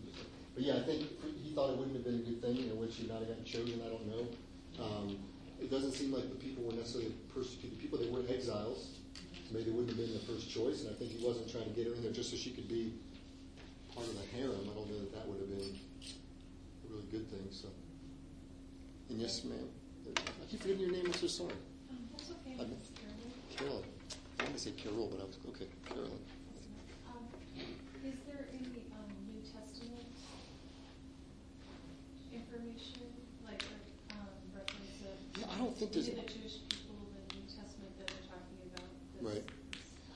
But yeah, I think he thought it wouldn't have been a good thing. You know, would she not have gotten chosen? I don't know. Um, it doesn't seem like the people were necessarily persecuted people. They were exiles. So maybe they wouldn't have been the first choice. And I think he wasn't trying to get her in there just so she could be part of the harem. I don't know that that would have been a really good thing. So, and yes, ma'am. I keep forgetting your name. I'm so sorry.
Um, that's okay, Carolyn.
Carolyn. I want to say Carol, but I was okay. Carolyn.
Um, is there any, um, New Testament information, like, um, reference of?
Yeah, I don't think there's-
the Jewish people in the New Testament that they're talking about? this-
Right.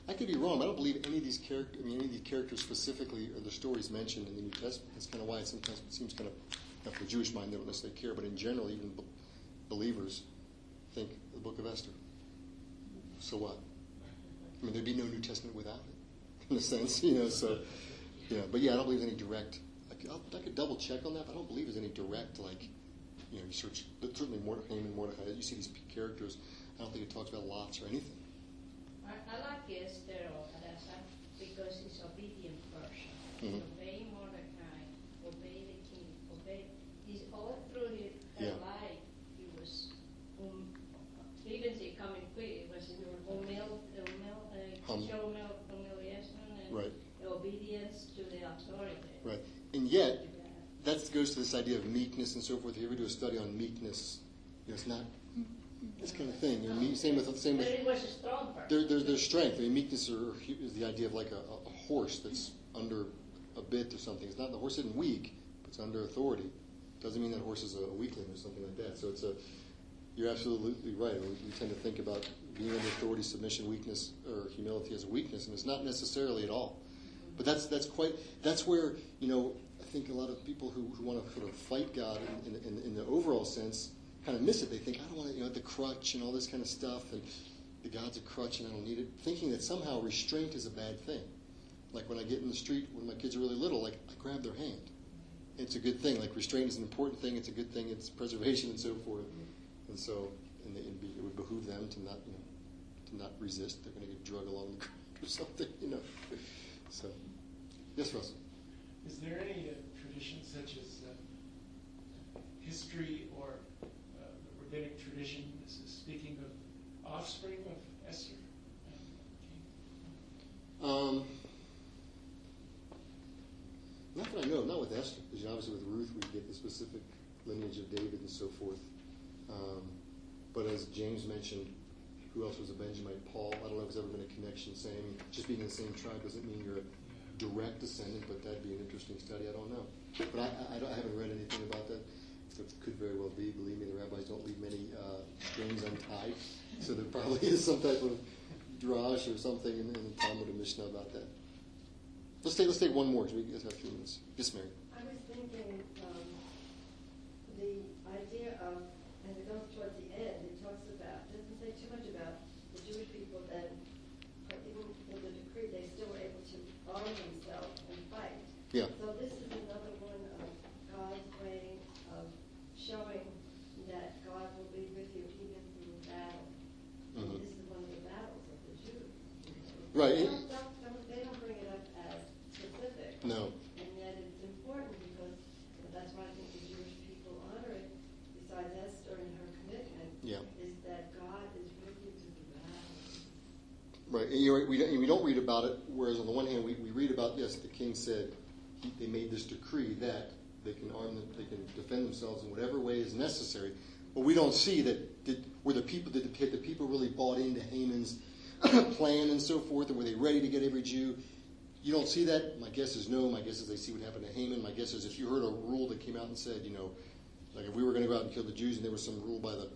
I could be wrong. I don't believe any of these characters. I mean, any of these characters specifically or the stories mentioned in the New Testament. That's kind of why it sometimes seems kind of, for the Jewish mind, they don't necessarily care, but in general, even be- believers think the Book of Esther. So what? I mean, there'd be no New Testament without it, in a sense, you know. So, yeah. But yeah, I don't believe any direct. I could, I'll, I could double check on that, but I don't believe there's any direct like, you know, you search. But certainly, Mordecai and Mordecai. You see these characters. I don't think it talks about lots or anything.
I, I like Esther or Hadassah because he's obedient person.
Mhm.
Obey Mordecai, obey the king, obey. He's all through his, her
Yeah.
life. He was, um, he didn't say coming quick. It was humil, humil, uh,
Hum-
show humil, humiliation and
Right.
obedience to the authority.
Right. And yet, that goes to this idea of meekness and so forth. If you ever do a study on meekness, you know, it's not this kind of thing. You know, me- same with same with
it was a strong person.
there, there, there's strength. I mean, meekness or, is the idea of like a, a horse that's under a bit or something. It's not the horse isn't weak, but it's under authority. Doesn't mean that horse is a weakling or something like that. So it's a you're absolutely right. We, we tend to think about being under authority, submission, weakness, or humility as a weakness, and it's not necessarily at all. But that's that's quite that's where you know I think a lot of people who, who want to sort of fight God in, in, in, the overall sense kind of miss it. They think I don't want to you know the crutch and all this kind of stuff, and the God's a crutch and I don't need it. Thinking that somehow restraint is a bad thing. Like when I get in the street when my kids are really little, like I grab their hand. It's a good thing. Like restraint is an important thing. It's a good thing. It's preservation and so forth. And so, and it would behoove them to not, you know, to not resist. They're going to get drug along the or something, you know. So, yes, Russell.
Is there any uh, tradition such as uh, history or uh, the rabbinic tradition is speaking of offspring of Esther?
Um, not that I know, not with Esther, because obviously with Ruth we get the specific lineage of David and so forth. Um, but as James mentioned, who else was a Benjamite? Paul. I don't know if there's ever been a connection saying just being in the same tribe doesn't mean you're a direct descendant, but that'd be an interesting study. I don't know. But I, I, I, haven't read anything about that. It could very well be. Believe me, the rabbis don't leave many uh, strings untied. So there probably is some type of drash or something in, in the Talmud or Mishnah about that. Let's take let's take one more because we have a few minutes. Yes, Mary.
I was thinking, um, the idea of, towards the end, it talks about, doesn't say too much about the Jewish people that, uh, even in the decree, they still were able to arm themselves and fight.
Yeah.
So this is another one of God's way of showing that God will be with you even through battle.
Mhm.
This is one of the battles of the Jews.
Right.
They don't, don't- they don't bring it up as specific.
No.
And yet it's important because that's why I think the Jewish people honor it, besides Esther and her commitment,
Yeah.
is that God is with you through the battle.
Right, and you're right, we don't, we don't read about it. Whereas on the one hand, we, we read about yes, the king said he, they made this decree that they can arm them, they can defend themselves in whatever way is necessary. But we don't see that, did, were the people, did the, had the people really bought into Haman's plan and so forth, and were they ready to get every Jew? You don't see that. My guess is no. My guess is they see what happened to Haman. My guess is if you heard a rule that came out and said, you know, like if we were going to go out and kill the Jews, and there was some rule by the,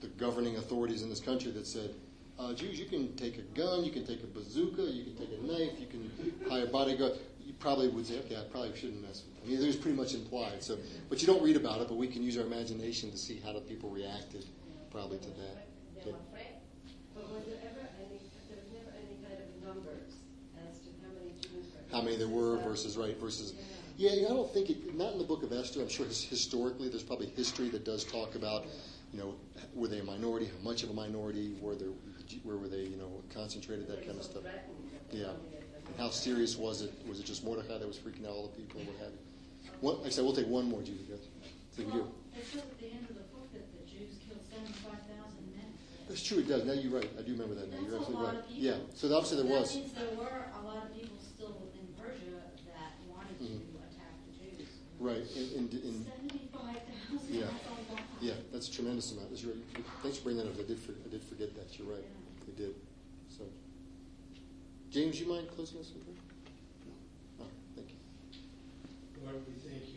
the governing authorities in this country that said, uh, Jews, you can take a gun, you can take a bazooka, you can take a knife, you can hire bodyguard. You probably would say, okay, I probably shouldn't mess with. Them. I mean, it was pretty much implied. So, but you don't read about it. But we can use our imagination to see how the people reacted, probably to that.
They were afraid.
But was there ever any, there was never any kind of numbers as to how many Jews were?
How many there were versus right versus yeah i don't think it not in the book of esther. I'm sure historically there's probably history that does talk about you know were they a minority how much of a minority were there where were they you know concentrated that kind of stuff. Yeah. And how serious was it? Was it just mordecai that was freaking out all the people and what have you? What, like i said we'll take one more judy go see we do
it says at the end of the book that the Jews killed seventy-five thousand men.
that's true it does. Now you're right. I do remember that now. You're
That's a
absolutely right. yeah. So obviously there was.
means there were a lot of people still in Persia that wanted to
Mhm.
attack the Jews.
Right in, in, in Yeah.
that's a.
Yeah, that's a tremendous amount. That's right. Thanks for bringing that up. I did, for, I did forget that. You're right. I did. So, James, you mind closing us in prayer? No. Oh, thank you.
Lord, we thank you